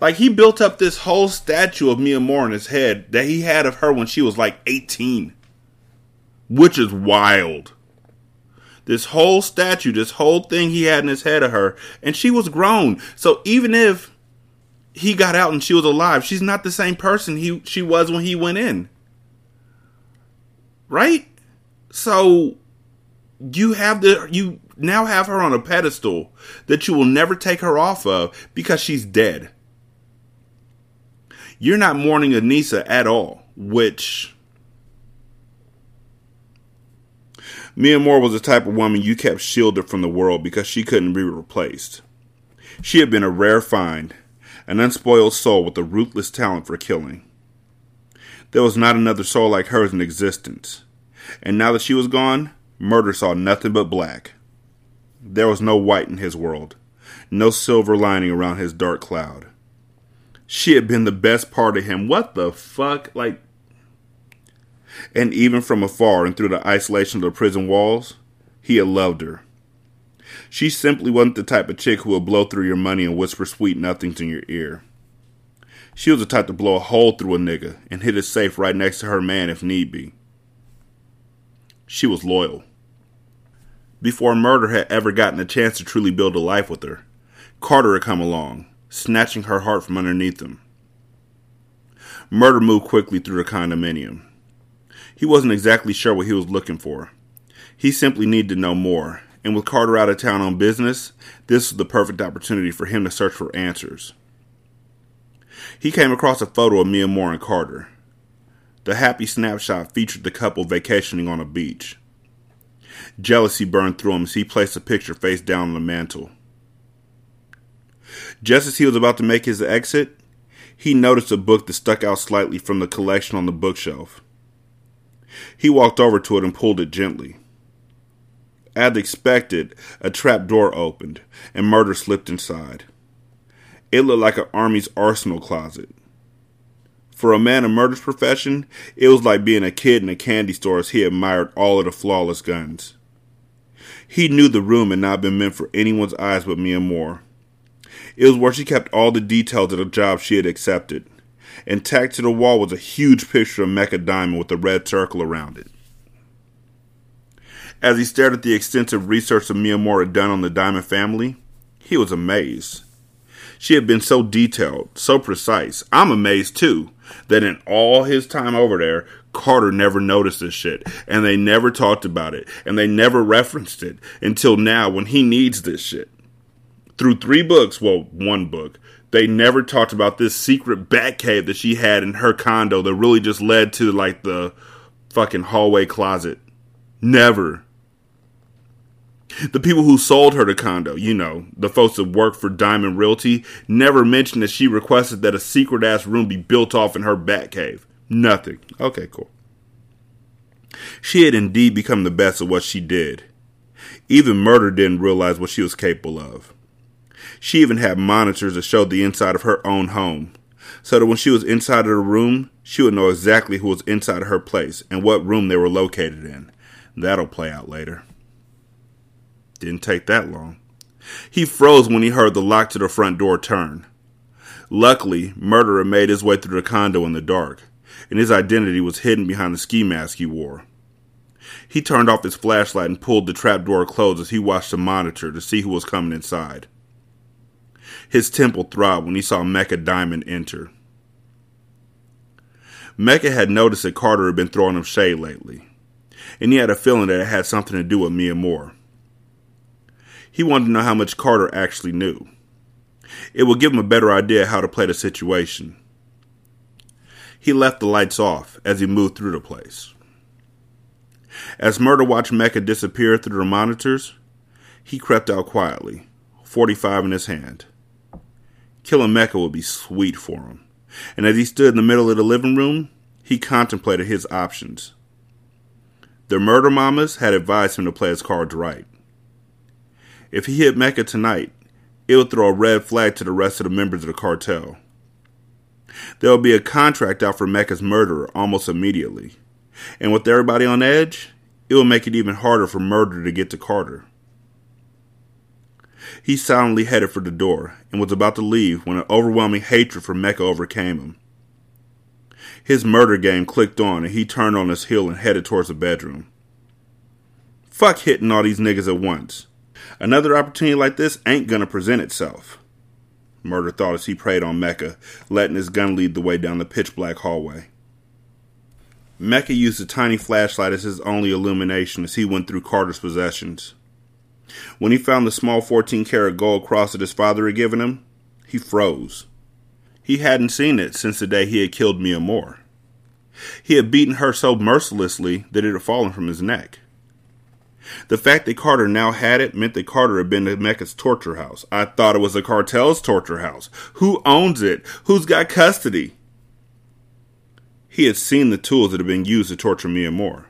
Like, he built up this whole statue of Miamor in his head that he had of her when she was like 18, which is wild. This whole statue, this whole thing he had in his head of her, and she was grown. So even if he got out and she was alive, she's not the same person he she was when he went in. Right? So you have the you now have her on a pedestal that you will never take her off of because she's dead. You're not mourning Anissa at all, which Miamor was the type of woman you kept shielded from the world because she couldn't be replaced. She had been a rare find, an unspoiled soul with a ruthless talent for killing. There was not another soul like hers in existence, and now that she was gone, Murder saw nothing but black. There was no white in his world, no silver lining around his dark cloud. She had been the best part of him. What the fuck? Like, and even from afar and through the isolation of the prison walls, he had loved her. She simply wasn't the type of chick who would blow through your money and whisper sweet nothings in your ear. She was the type to blow a hole through a nigga and hit it safe right next to her man if need be. She was loyal. Before murder had ever gotten a chance to truly build a life with her, Carter had come along, snatching her heart from underneath him. Murder moved quickly through the condominium. He wasn't exactly sure what he was looking for. He simply needed to know more, and with Carter out of town on business, this was the perfect opportunity for him to search for answers. He came across a photo of Miamor and Carter. The happy snapshot featured the couple vacationing on a beach. Jealousy burned through him as he placed the picture face down on the mantel. Just as he was about to make his exit, he noticed a book that stuck out slightly from the collection on the bookshelf. He walked over to it and pulled it gently. As expected, a trap door opened, and murder slipped inside. It looked like an army's arsenal closet. For a man of murder's profession, it was like being a kid in a candy store as he admired all of the flawless guns. He knew the room had not been meant for anyone's eyes but Miamor. It was where she kept all the details of the job she had accepted. And tacked to the wall was a huge picture of Mecca Diamond with a red circle around it. As he stared at the extensive research that Miamor had done on the Diamond family, he was amazed. She had been so detailed, so precise. I'm amazed too that in all his time over there, Carter never noticed this shit. And they never talked about it. And they never referenced it until now when he needs this shit. Through three books, well, one book, they never talked about this secret bat cave that she had in her condo that really just led to like the fucking hallway closet. Never. The people who sold her the condo, you know, the folks that work for Diamond Realty, never mentioned that she requested that a secret ass room be built off in her bat cave. Nothing. Okay, cool. She had indeed become the best at what she did. Even murder didn't realize what she was capable of. She even had monitors that showed the inside of her own home, so that when she was inside of the room, she would know exactly who was inside of her place and what room they were located in. That'll play out later. Didn't take that long. He froze when he heard the lock to the front door turn. Luckily, Murderer made his way through the condo in the dark, and his identity was hidden behind the ski mask he wore. He turned off his flashlight and pulled the trapdoor closed as he watched the monitor to see who was coming inside. His temple throbbed when he saw Mecca Diamond enter. Mecca had noticed that Carter had been throwing him shade lately, and he had a feeling that it had something to do with Miamor. He wanted to know how much Carter actually knew. It would give him a better idea how to play the situation. He left the lights off as he moved through the place. As Murder watched Mecca disappear through the monitors, he crept out quietly, 45 in his hand. Killing Mecca would be sweet for him and as he stood in the middle of the living room, he contemplated his options. The murder mamas had advised him to play his cards right. If he hit Mecca tonight, it would throw a red flag to the rest of the members of the cartel. There would be a contract out for Mecca's murderer almost immediately. And with everybody on edge, it would make it even harder for murder to get to Carter. He silently headed for the door and was about to leave when an overwhelming hatred for Mecca overcame him. His murder game clicked on and he turned on his heel and headed towards the bedroom. Fuck hitting all these niggas at once. Another opportunity like this ain't gonna present itself. Murder thought as he preyed on Mecca, letting his gun lead the way down the pitch black hallway. Mecca used a tiny flashlight as his only illumination as he went through Carter's possessions. When he found the small 14 karat gold cross that his father had given him, he froze. He hadn't seen it since the day he had killed Miamor. He had beaten her so mercilessly that it had fallen from his neck. The fact that Carter now had it meant that Carter had been to Mecca's torture house. I thought it was the cartel's torture house. Who owns it? Who's got custody? He had seen the tools that had been used to torture Miamor.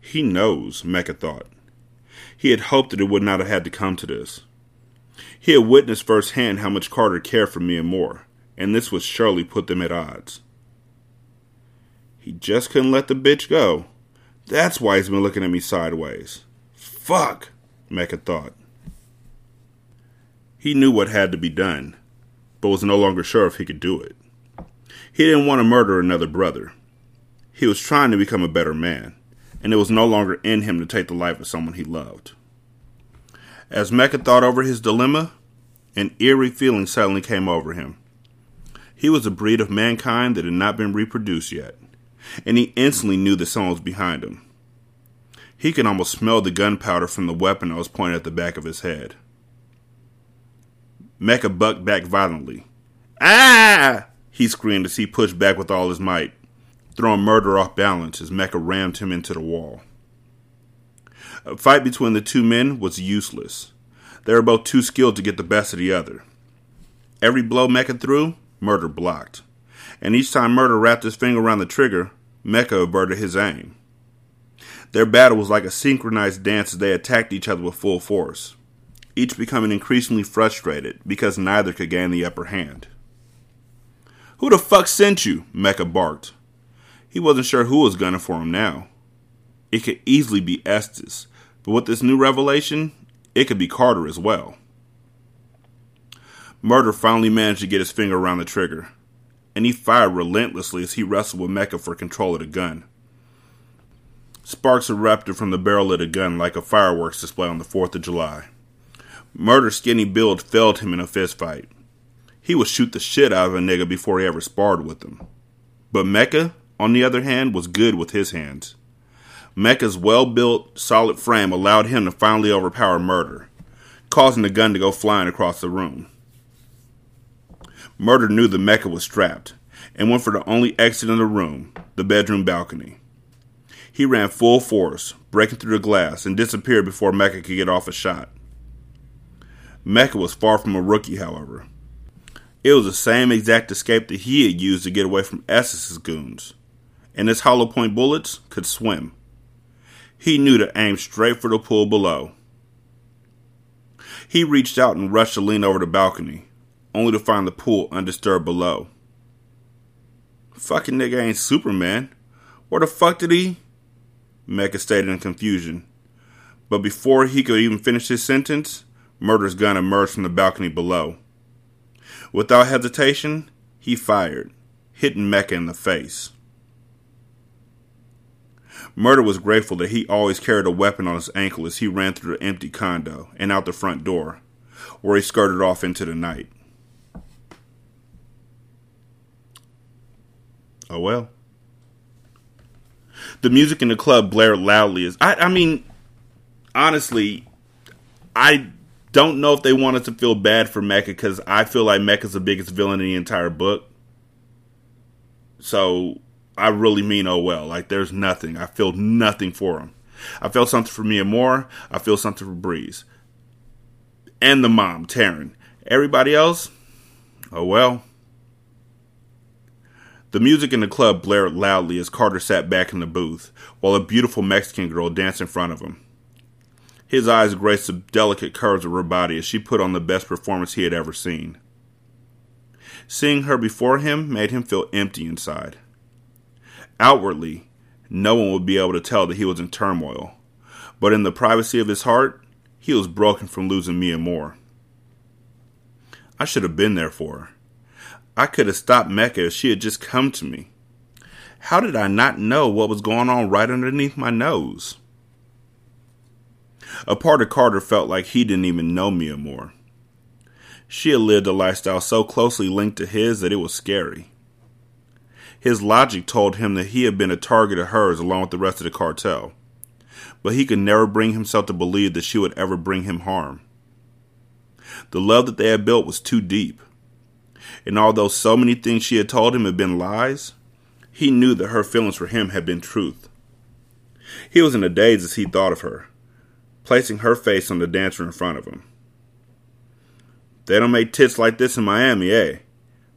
He knows, Mecca thought. He had hoped that it would not have had to come to this. He had witnessed firsthand how much Carter cared for Miamor, and this would surely put them at odds. He just couldn't let the bitch go. That's why he's been looking at me sideways. Fuck, Mecca thought. He knew what had to be done, but was no longer sure if he could do it. He didn't want to murder another brother. He was trying to become a better man and it was no longer in him to take the life of someone he loved. As Mecca thought over his dilemma, an eerie feeling suddenly came over him. He was a breed of mankind that had not been reproduced yet, and he instantly knew that someone was behind him. He could almost smell the gunpowder from the weapon that was pointed at the back of his head. Mecca bucked back violently. Ah! He screamed as he pushed back with all his might throwing murder off balance as Mecca rammed him into the wall. A fight between the two men was useless. They were both too skilled to get the best of the other. Every blow Mecca threw, Murder blocked. And each time Murder wrapped his finger around the trigger, Mecca averted his aim. Their battle was like a synchronized dance as they attacked each other with full force, each becoming increasingly frustrated because neither could gain the upper hand. Who the fuck sent you? Mecca barked. He wasn't sure who was gunning for him now. It could easily be Estes, but with this new revelation, it could be Carter as well. Murder finally managed to get his finger around the trigger, and he fired relentlessly as he wrestled with Mecca for control of the gun. Sparks erupted from the barrel of the gun like a fireworks display on the 4th of July. Murder's skinny build failed him in a fistfight. He would shoot the shit out of a nigga before he ever sparred with him. But Mecca on the other hand, was good with his hands. Mecca's well built, solid frame allowed him to finally overpower Murder, causing the gun to go flying across the room. Murder knew the Mecca was strapped and went for the only exit in the room, the bedroom balcony. He ran full force, breaking through the glass, and disappeared before Mecca could get off a shot. Mecca was far from a rookie, however. It was the same exact escape that he had used to get away from Estes's goons and his hollow point bullets could swim. He knew to aim straight for the pool below. He reached out and rushed to lean over the balcony, only to find the pool undisturbed below. Fucking nigga ain't Superman. Where the fuck did he? Mecca stated in confusion. But before he could even finish his sentence, Murder's gun emerged from the balcony below. Without hesitation, he fired, hitting Mecca in the face. Murder was grateful that he always carried a weapon on his ankle as he ran through the empty condo and out the front door, where he skirted off into the night. Oh well. The music in the club blared loudly as I I mean honestly I don't know if they wanted to feel bad for Mecca because I feel like Mecca's the biggest villain in the entire book. So I really mean oh well. Like there's nothing. I feel nothing for him. I felt something for Miamor. I feel something for Breeze. And the mom, Taryn. Everybody else, oh well. The music in the club blared loudly as Carter sat back in the booth, while a beautiful Mexican girl danced in front of him. His eyes graced the delicate curves of her body as she put on the best performance he had ever seen. Seeing her before him made him feel empty inside. Outwardly, no one would be able to tell that he was in turmoil, but in the privacy of his heart, he was broken from losing Miamor. I should have been there for her. I could have stopped Mecca if she had just come to me. How did I not know what was going on right underneath my nose? A part of Carter felt like he didn't even know Miamor. She had lived a lifestyle so closely linked to his that it was scary. His logic told him that he had been a target of hers along with the rest of the cartel, but he could never bring himself to believe that she would ever bring him harm. The love that they had built was too deep, and although so many things she had told him had been lies, he knew that her feelings for him had been truth. He was in a daze as he thought of her placing her face on the dancer in front of him. They don't make tits like this in Miami, eh?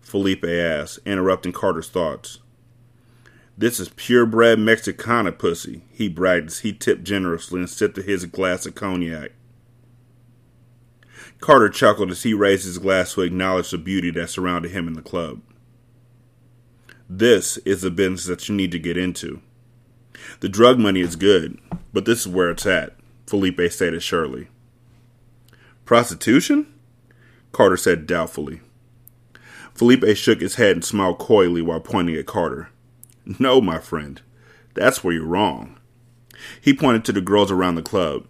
Felipe asked, interrupting Carter's thoughts. This is purebred Mexicana pussy, he bragged as he tipped generously and sipped his glass of cognac. Carter chuckled as he raised his glass to acknowledge the beauty that surrounded him in the club. This is the business that you need to get into. The drug money is good, but this is where it's at. Felipe stated surely. Prostitution? Carter said doubtfully. Felipe shook his head and smiled coyly while pointing at Carter. No, my friend. That's where you're wrong. He pointed to the girls around the club.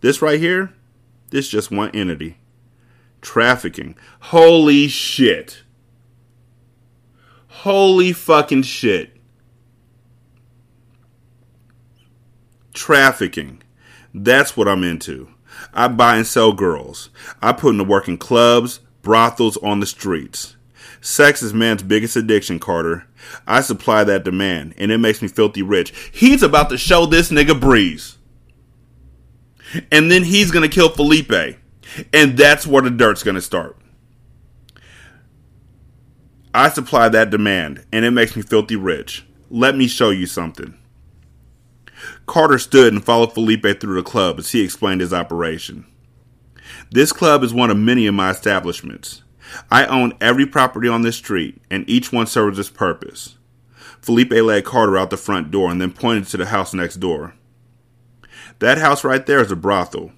This right here, this just one entity. Trafficking. Holy shit. Holy fucking shit. Trafficking. That's what I'm into. I buy and sell girls. I put in the work in clubs, brothels, on the streets. Sex is man's biggest addiction, Carter. I supply that demand, and it makes me filthy rich. He's about to show this nigga Breeze. And then he's gonna kill Felipe. And that's where the dirt's gonna start. I supply that demand, and it makes me filthy rich. Let me show you something. Carter stood and followed Felipe through the club as he explained his operation. This club is one of many of my establishments. I own every property on this street, and each one serves its purpose. Felipe led Carter out the front door and then pointed to the house next door. That house right there is a brothel,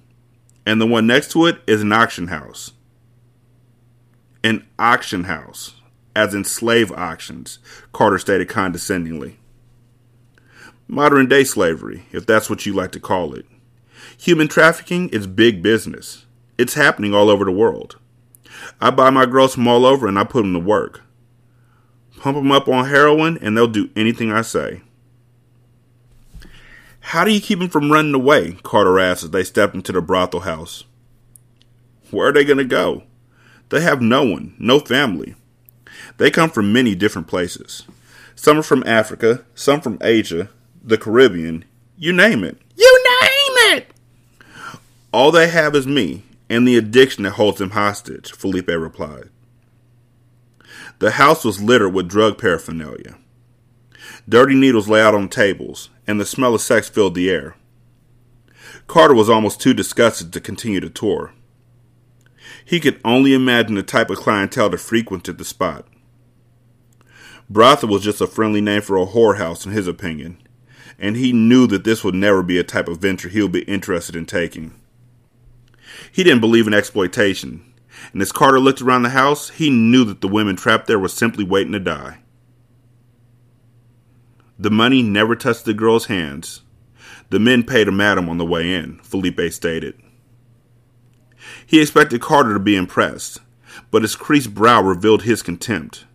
and the one next to it is an auction house. An auction house, as in slave auctions, Carter stated condescendingly. Modern day slavery, if that's what you like to call it. Human trafficking is big business. It's happening all over the world. I buy my girls from all over and I put them to work. Pump them up on heroin and they'll do anything I say. How do you keep them from running away? Carter asked as they stepped into the brothel house. Where are they going to go? They have no one, no family. They come from many different places. Some are from Africa, some from Asia, the Caribbean, you name it. You name it! All they have is me and the addiction that holds them hostage, Felipe replied. The house was littered with drug paraphernalia. Dirty needles lay out on tables, and the smell of sex filled the air. Carter was almost too disgusted to continue the tour. He could only imagine the type of clientele that frequented the spot. Brothel was just a friendly name for a whorehouse, in his opinion, and he knew that this would never be a type of venture he would be interested in taking. He didn't believe in exploitation. And as Carter looked around the house, he knew that the women trapped there were simply waiting to die. The money never touched the girl's hands. The men paid a madam on the way in, Felipe stated. He expected Carter to be impressed, but his creased brow revealed his contempt.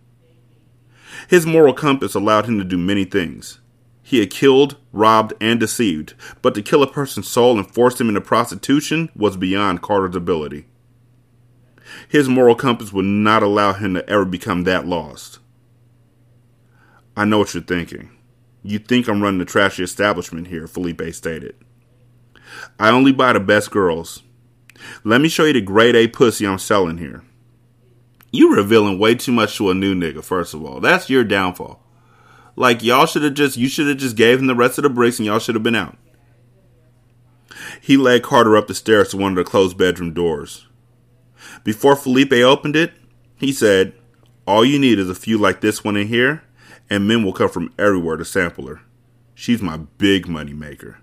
His moral compass allowed him to do many things. He had killed, robbed, and deceived, but to kill a person's soul and force him into prostitution was beyond Carter's ability. His moral compass would not allow him to ever become that lost. I know what you're thinking. You think I'm running a trashy establishment here, Felipe stated. I only buy the best girls. Let me show you the grade A pussy I'm selling here. You revealing way too much to a new nigga, first of all. That's your downfall. Like y'all should have just you should have just gave him the rest of the bricks and y'all should have been out. He led Carter up the stairs to one of the closed bedroom doors. Before Felipe opened it, he said, All you need is a few like this one in here, and men will come from everywhere to sample her. She's my big money maker.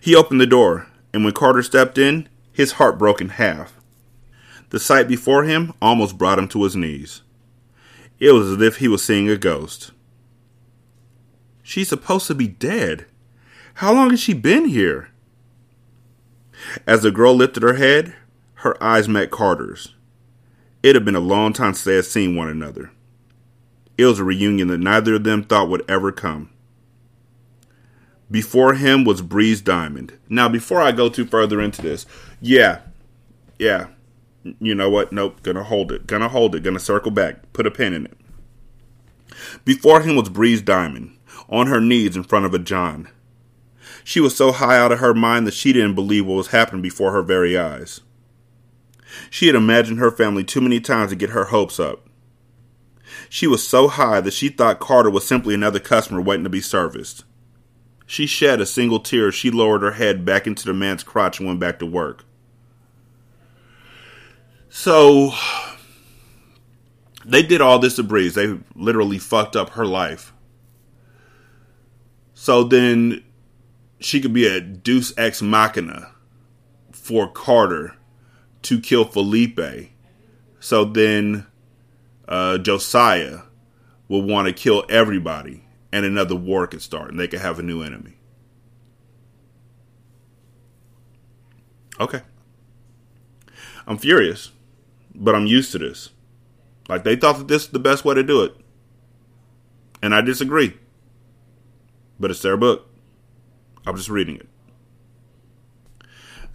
He opened the door, and when Carter stepped in, his heart broke in half. The sight before him almost brought him to his knees. It was as if he was seeing a ghost. She's supposed to be dead. How long has she been here? As the girl lifted her head, her eyes met Carter's. It had been a long time since they had seen one another. It was a reunion that neither of them thought would ever come. Before him was Breeze Diamond. Now, before I go too further into this, yeah, yeah, you know what? Nope, gonna hold it, gonna hold it, gonna circle back, put a pin in it. Before him was Breeze Diamond, on her knees in front of a John. She was so high out of her mind that she didn't believe what was happening before her very eyes. She had imagined her family too many times to get her hopes up. She was so high that she thought Carter was simply another customer waiting to be serviced. She shed a single tear as she lowered her head back into the man's crotch and went back to work. So they did all this to Breeze. They literally fucked up her life. So then she could be a deus ex machina for Carter to kill Felipe. So then uh, Josiah will want to kill everybody and another war could start and they could have a new enemy. Okay. I'm furious, but I'm used to this. Like they thought that this is the best way to do it. And I disagree. But it's their book. I'm just reading it.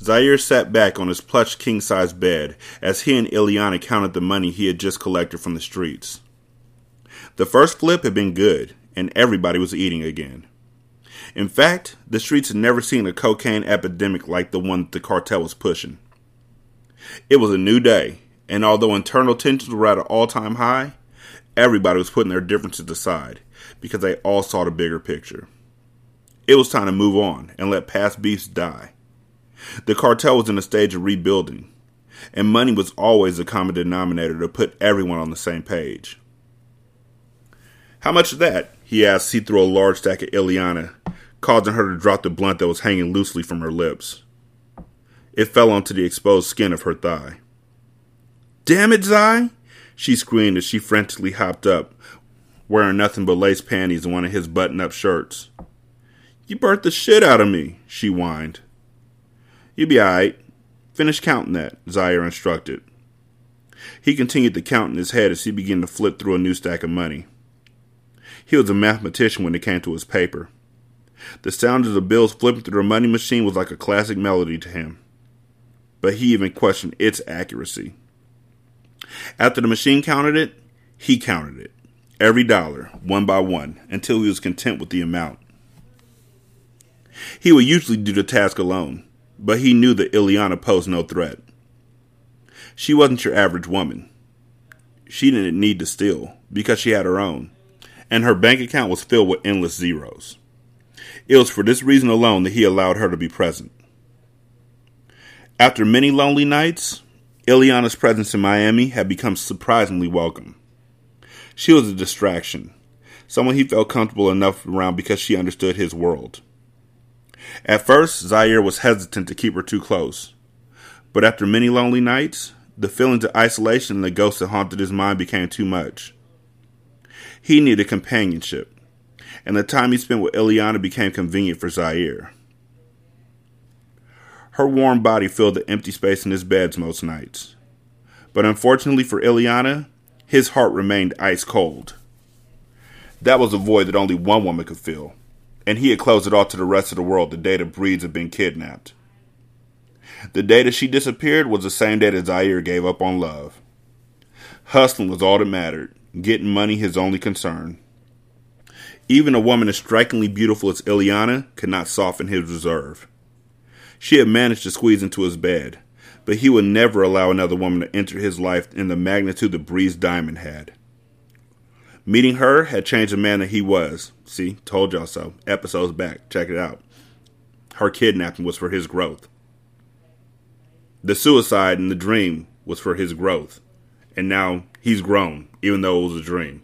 Zaire sat back on his plush king size bed as he and Ileana counted the money he had just collected from the streets. The first flip had been good, and everybody was eating again. In fact, the streets had never seen a cocaine epidemic like the one the cartel was pushing. It was a new day, and although internal tensions were at an all time high, everybody was putting their differences aside because they all saw the bigger picture. It was time to move on and let past beefs die. The cartel was in a stage of rebuilding, and money was always the common denominator to put everyone on the same page. How much of that? he asked he threw a large stack at Ileana, causing her to drop the blunt that was hanging loosely from her lips. It fell onto the exposed skin of her thigh. Damn it, Zai! She screamed as she frantically hopped up, wearing nothing but lace panties and one of his button up shirts. You burnt the shit out of me, she whined. You be alright. Finish counting that, Zaire instructed. He continued to count in his head as he began to flip through a new stack of money. He was a mathematician when it came to his paper. The sound of the bills flipping through the money machine was like a classic melody to him. But he even questioned its accuracy. After the machine counted it, he counted it. Every dollar, one by one, until he was content with the amount. He would usually do the task alone, but he knew that Ileana posed no threat. She wasn't your average woman. She didn't need to steal because she had her own and her bank account was filled with endless zeros. It was for this reason alone that he allowed her to be present. After many lonely nights, Ileana's presence in Miami had become surprisingly welcome. She was a distraction, someone he felt comfortable enough around because she understood his world. At first, Zaire was hesitant to keep her too close, But after many lonely nights, the feelings of isolation and the ghosts that haunted his mind became too much. He needed companionship, and the time he spent with Ileana became convenient for Zaire. Her warm body filled the empty space in his beds most nights. But unfortunately for Ileana, his heart remained ice cold. That was a void that only one woman could fill, and he had closed it off to the rest of the world the day the Breeze had been kidnapped. The day that she disappeared was the same day that Zaire gave up on love. Hustling was all that mattered, getting money his only concern. Even a woman as strikingly beautiful as Ileana could not soften his reserve. She had managed to squeeze into his bed, but he would never allow another woman to enter his life in the magnitude that Breeze Diamond had. Meeting her had changed the man that he was. See, told y'all so. Episodes back. Check it out. Her kidnapping was for his growth. The suicide and the dream was for his growth. And now he's grown, even though it was a dream.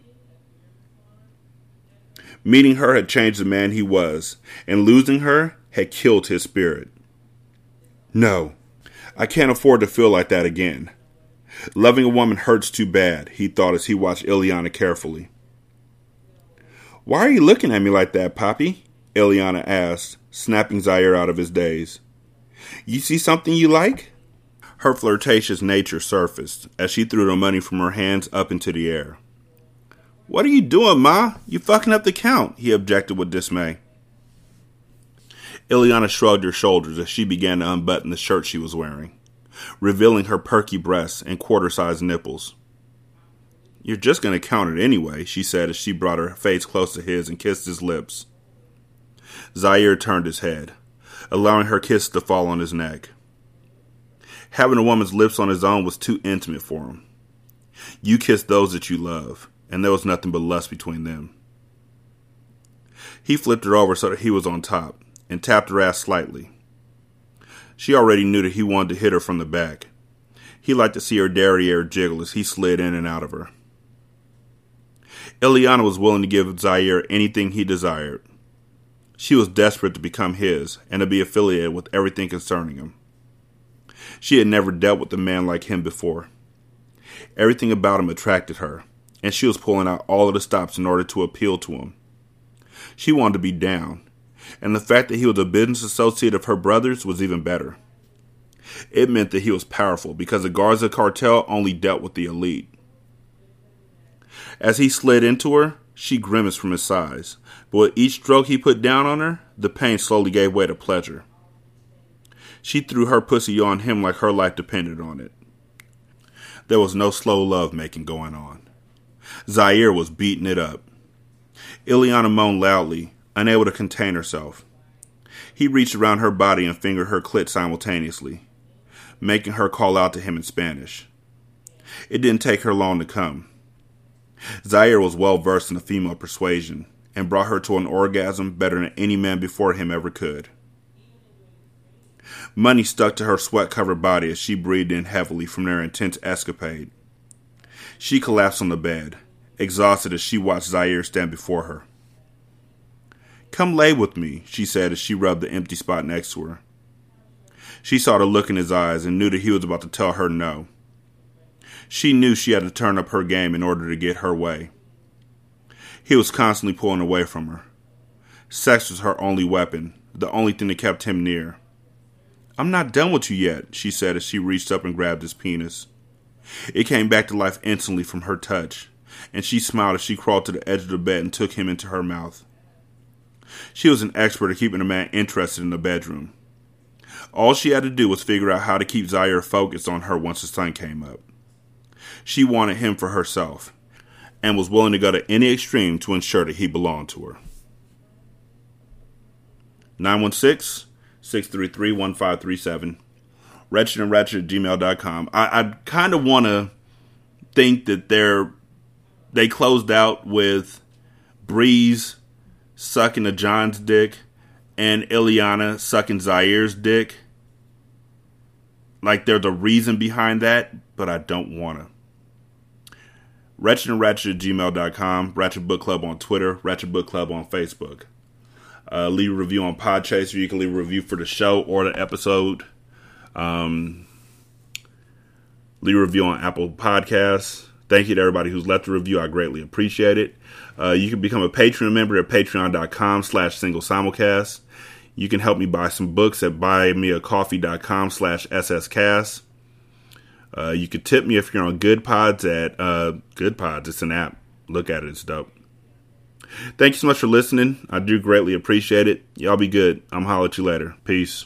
Meeting her had changed the man he was, and losing her had killed his spirit. No, I can't afford to feel like that again. Loving a woman hurts too bad, he thought as he watched Ileana carefully. Why are you looking at me like that, Poppy? Ileana asked, snapping Zaire out of his daze. You see something you like? Her flirtatious nature surfaced as she threw the money from her hands up into the air. What are you doing, Ma? You fucking up the count, he objected with dismay. Ileana shrugged her shoulders as she began to unbutton the shirt she was wearing, revealing her perky breasts and quarter sized nipples. You're just going to count it anyway, she said as she brought her face close to his and kissed his lips. Zaire turned his head, allowing her kiss to fall on his neck. Having a woman's lips on his own was too intimate for him. You kiss those that you love, and there was nothing but lust between them. He flipped her over so that he was on top, and tapped her ass slightly. She already knew that he wanted to hit her from the back. He liked to see her derriere jiggle as he slid in and out of her. Ileana was willing to give Zaire anything he desired. She was desperate to become his and to be affiliated with everything concerning him. She had never dealt with a man like him before. Everything about him attracted her, and she was pulling out all of the stops in order to appeal to him. She wanted to be down, and the fact that he was a business associate of her brother's was even better. It meant that he was powerful because the Garza cartel only dealt with the elite. As he slid into her, she grimaced from his size, but with each stroke he put down on her, the pain slowly gave way to pleasure. She threw her pussy on him like her life depended on it. There was no slow love making going on. Zaire was beating it up. Ileana moaned loudly, unable to contain herself. He reached around her body and fingered her clit simultaneously, making her call out to him in Spanish. It didn't take her long to come. Zaire was well versed in the female persuasion and brought her to an orgasm better than any man before him ever could. Money stuck to her sweat covered body as she breathed in heavily from their intense escapade. She collapsed on the bed, exhausted as she watched Zaire stand before her. Come lay with me, she said as she rubbed the empty spot next to her. She saw the look in his eyes and knew that he was about to tell her no. She knew she had to turn up her game in order to get her way. He was constantly pulling away from her. Sex was her only weapon, the only thing that kept him near. I'm not done with you yet, she said as she reached up and grabbed his penis. It came back to life instantly from her touch, and she smiled as she crawled to the edge of the bed and took him into her mouth. She was an expert at keeping a man interested in the bedroom. All she had to do was figure out how to keep Zaire focused on her once the sun came up. She wanted him for herself and was willing to go to any extreme to ensure that he belonged to her. 916 633 1537. Wretched and gmail.com. I, I kind of want to think that they're they closed out with Breeze sucking a John's dick and Ileana sucking Zaire's dick. Like there's a reason behind that, but I don't want to. Wretched and Ratchet at gmail.com, Ratchet Book Club on Twitter, Ratchet Book Club on Facebook. Uh, leave a review on Podchaser. You can leave a review for the show or the episode. Um, leave a review on Apple Podcasts. Thank you to everybody who's left a review. I greatly appreciate it. Uh, you can become a Patreon member at patreon.com slash single simulcast. You can help me buy some books at buymeacoffee.com slash sscast. Uh, you can tip me if you're on Goodpods at uh, Goodpods. It's an app. Look at it. It's dope. Thank you so much for listening. I do greatly appreciate it. Y'all be good. I'm holler at you later. Peace.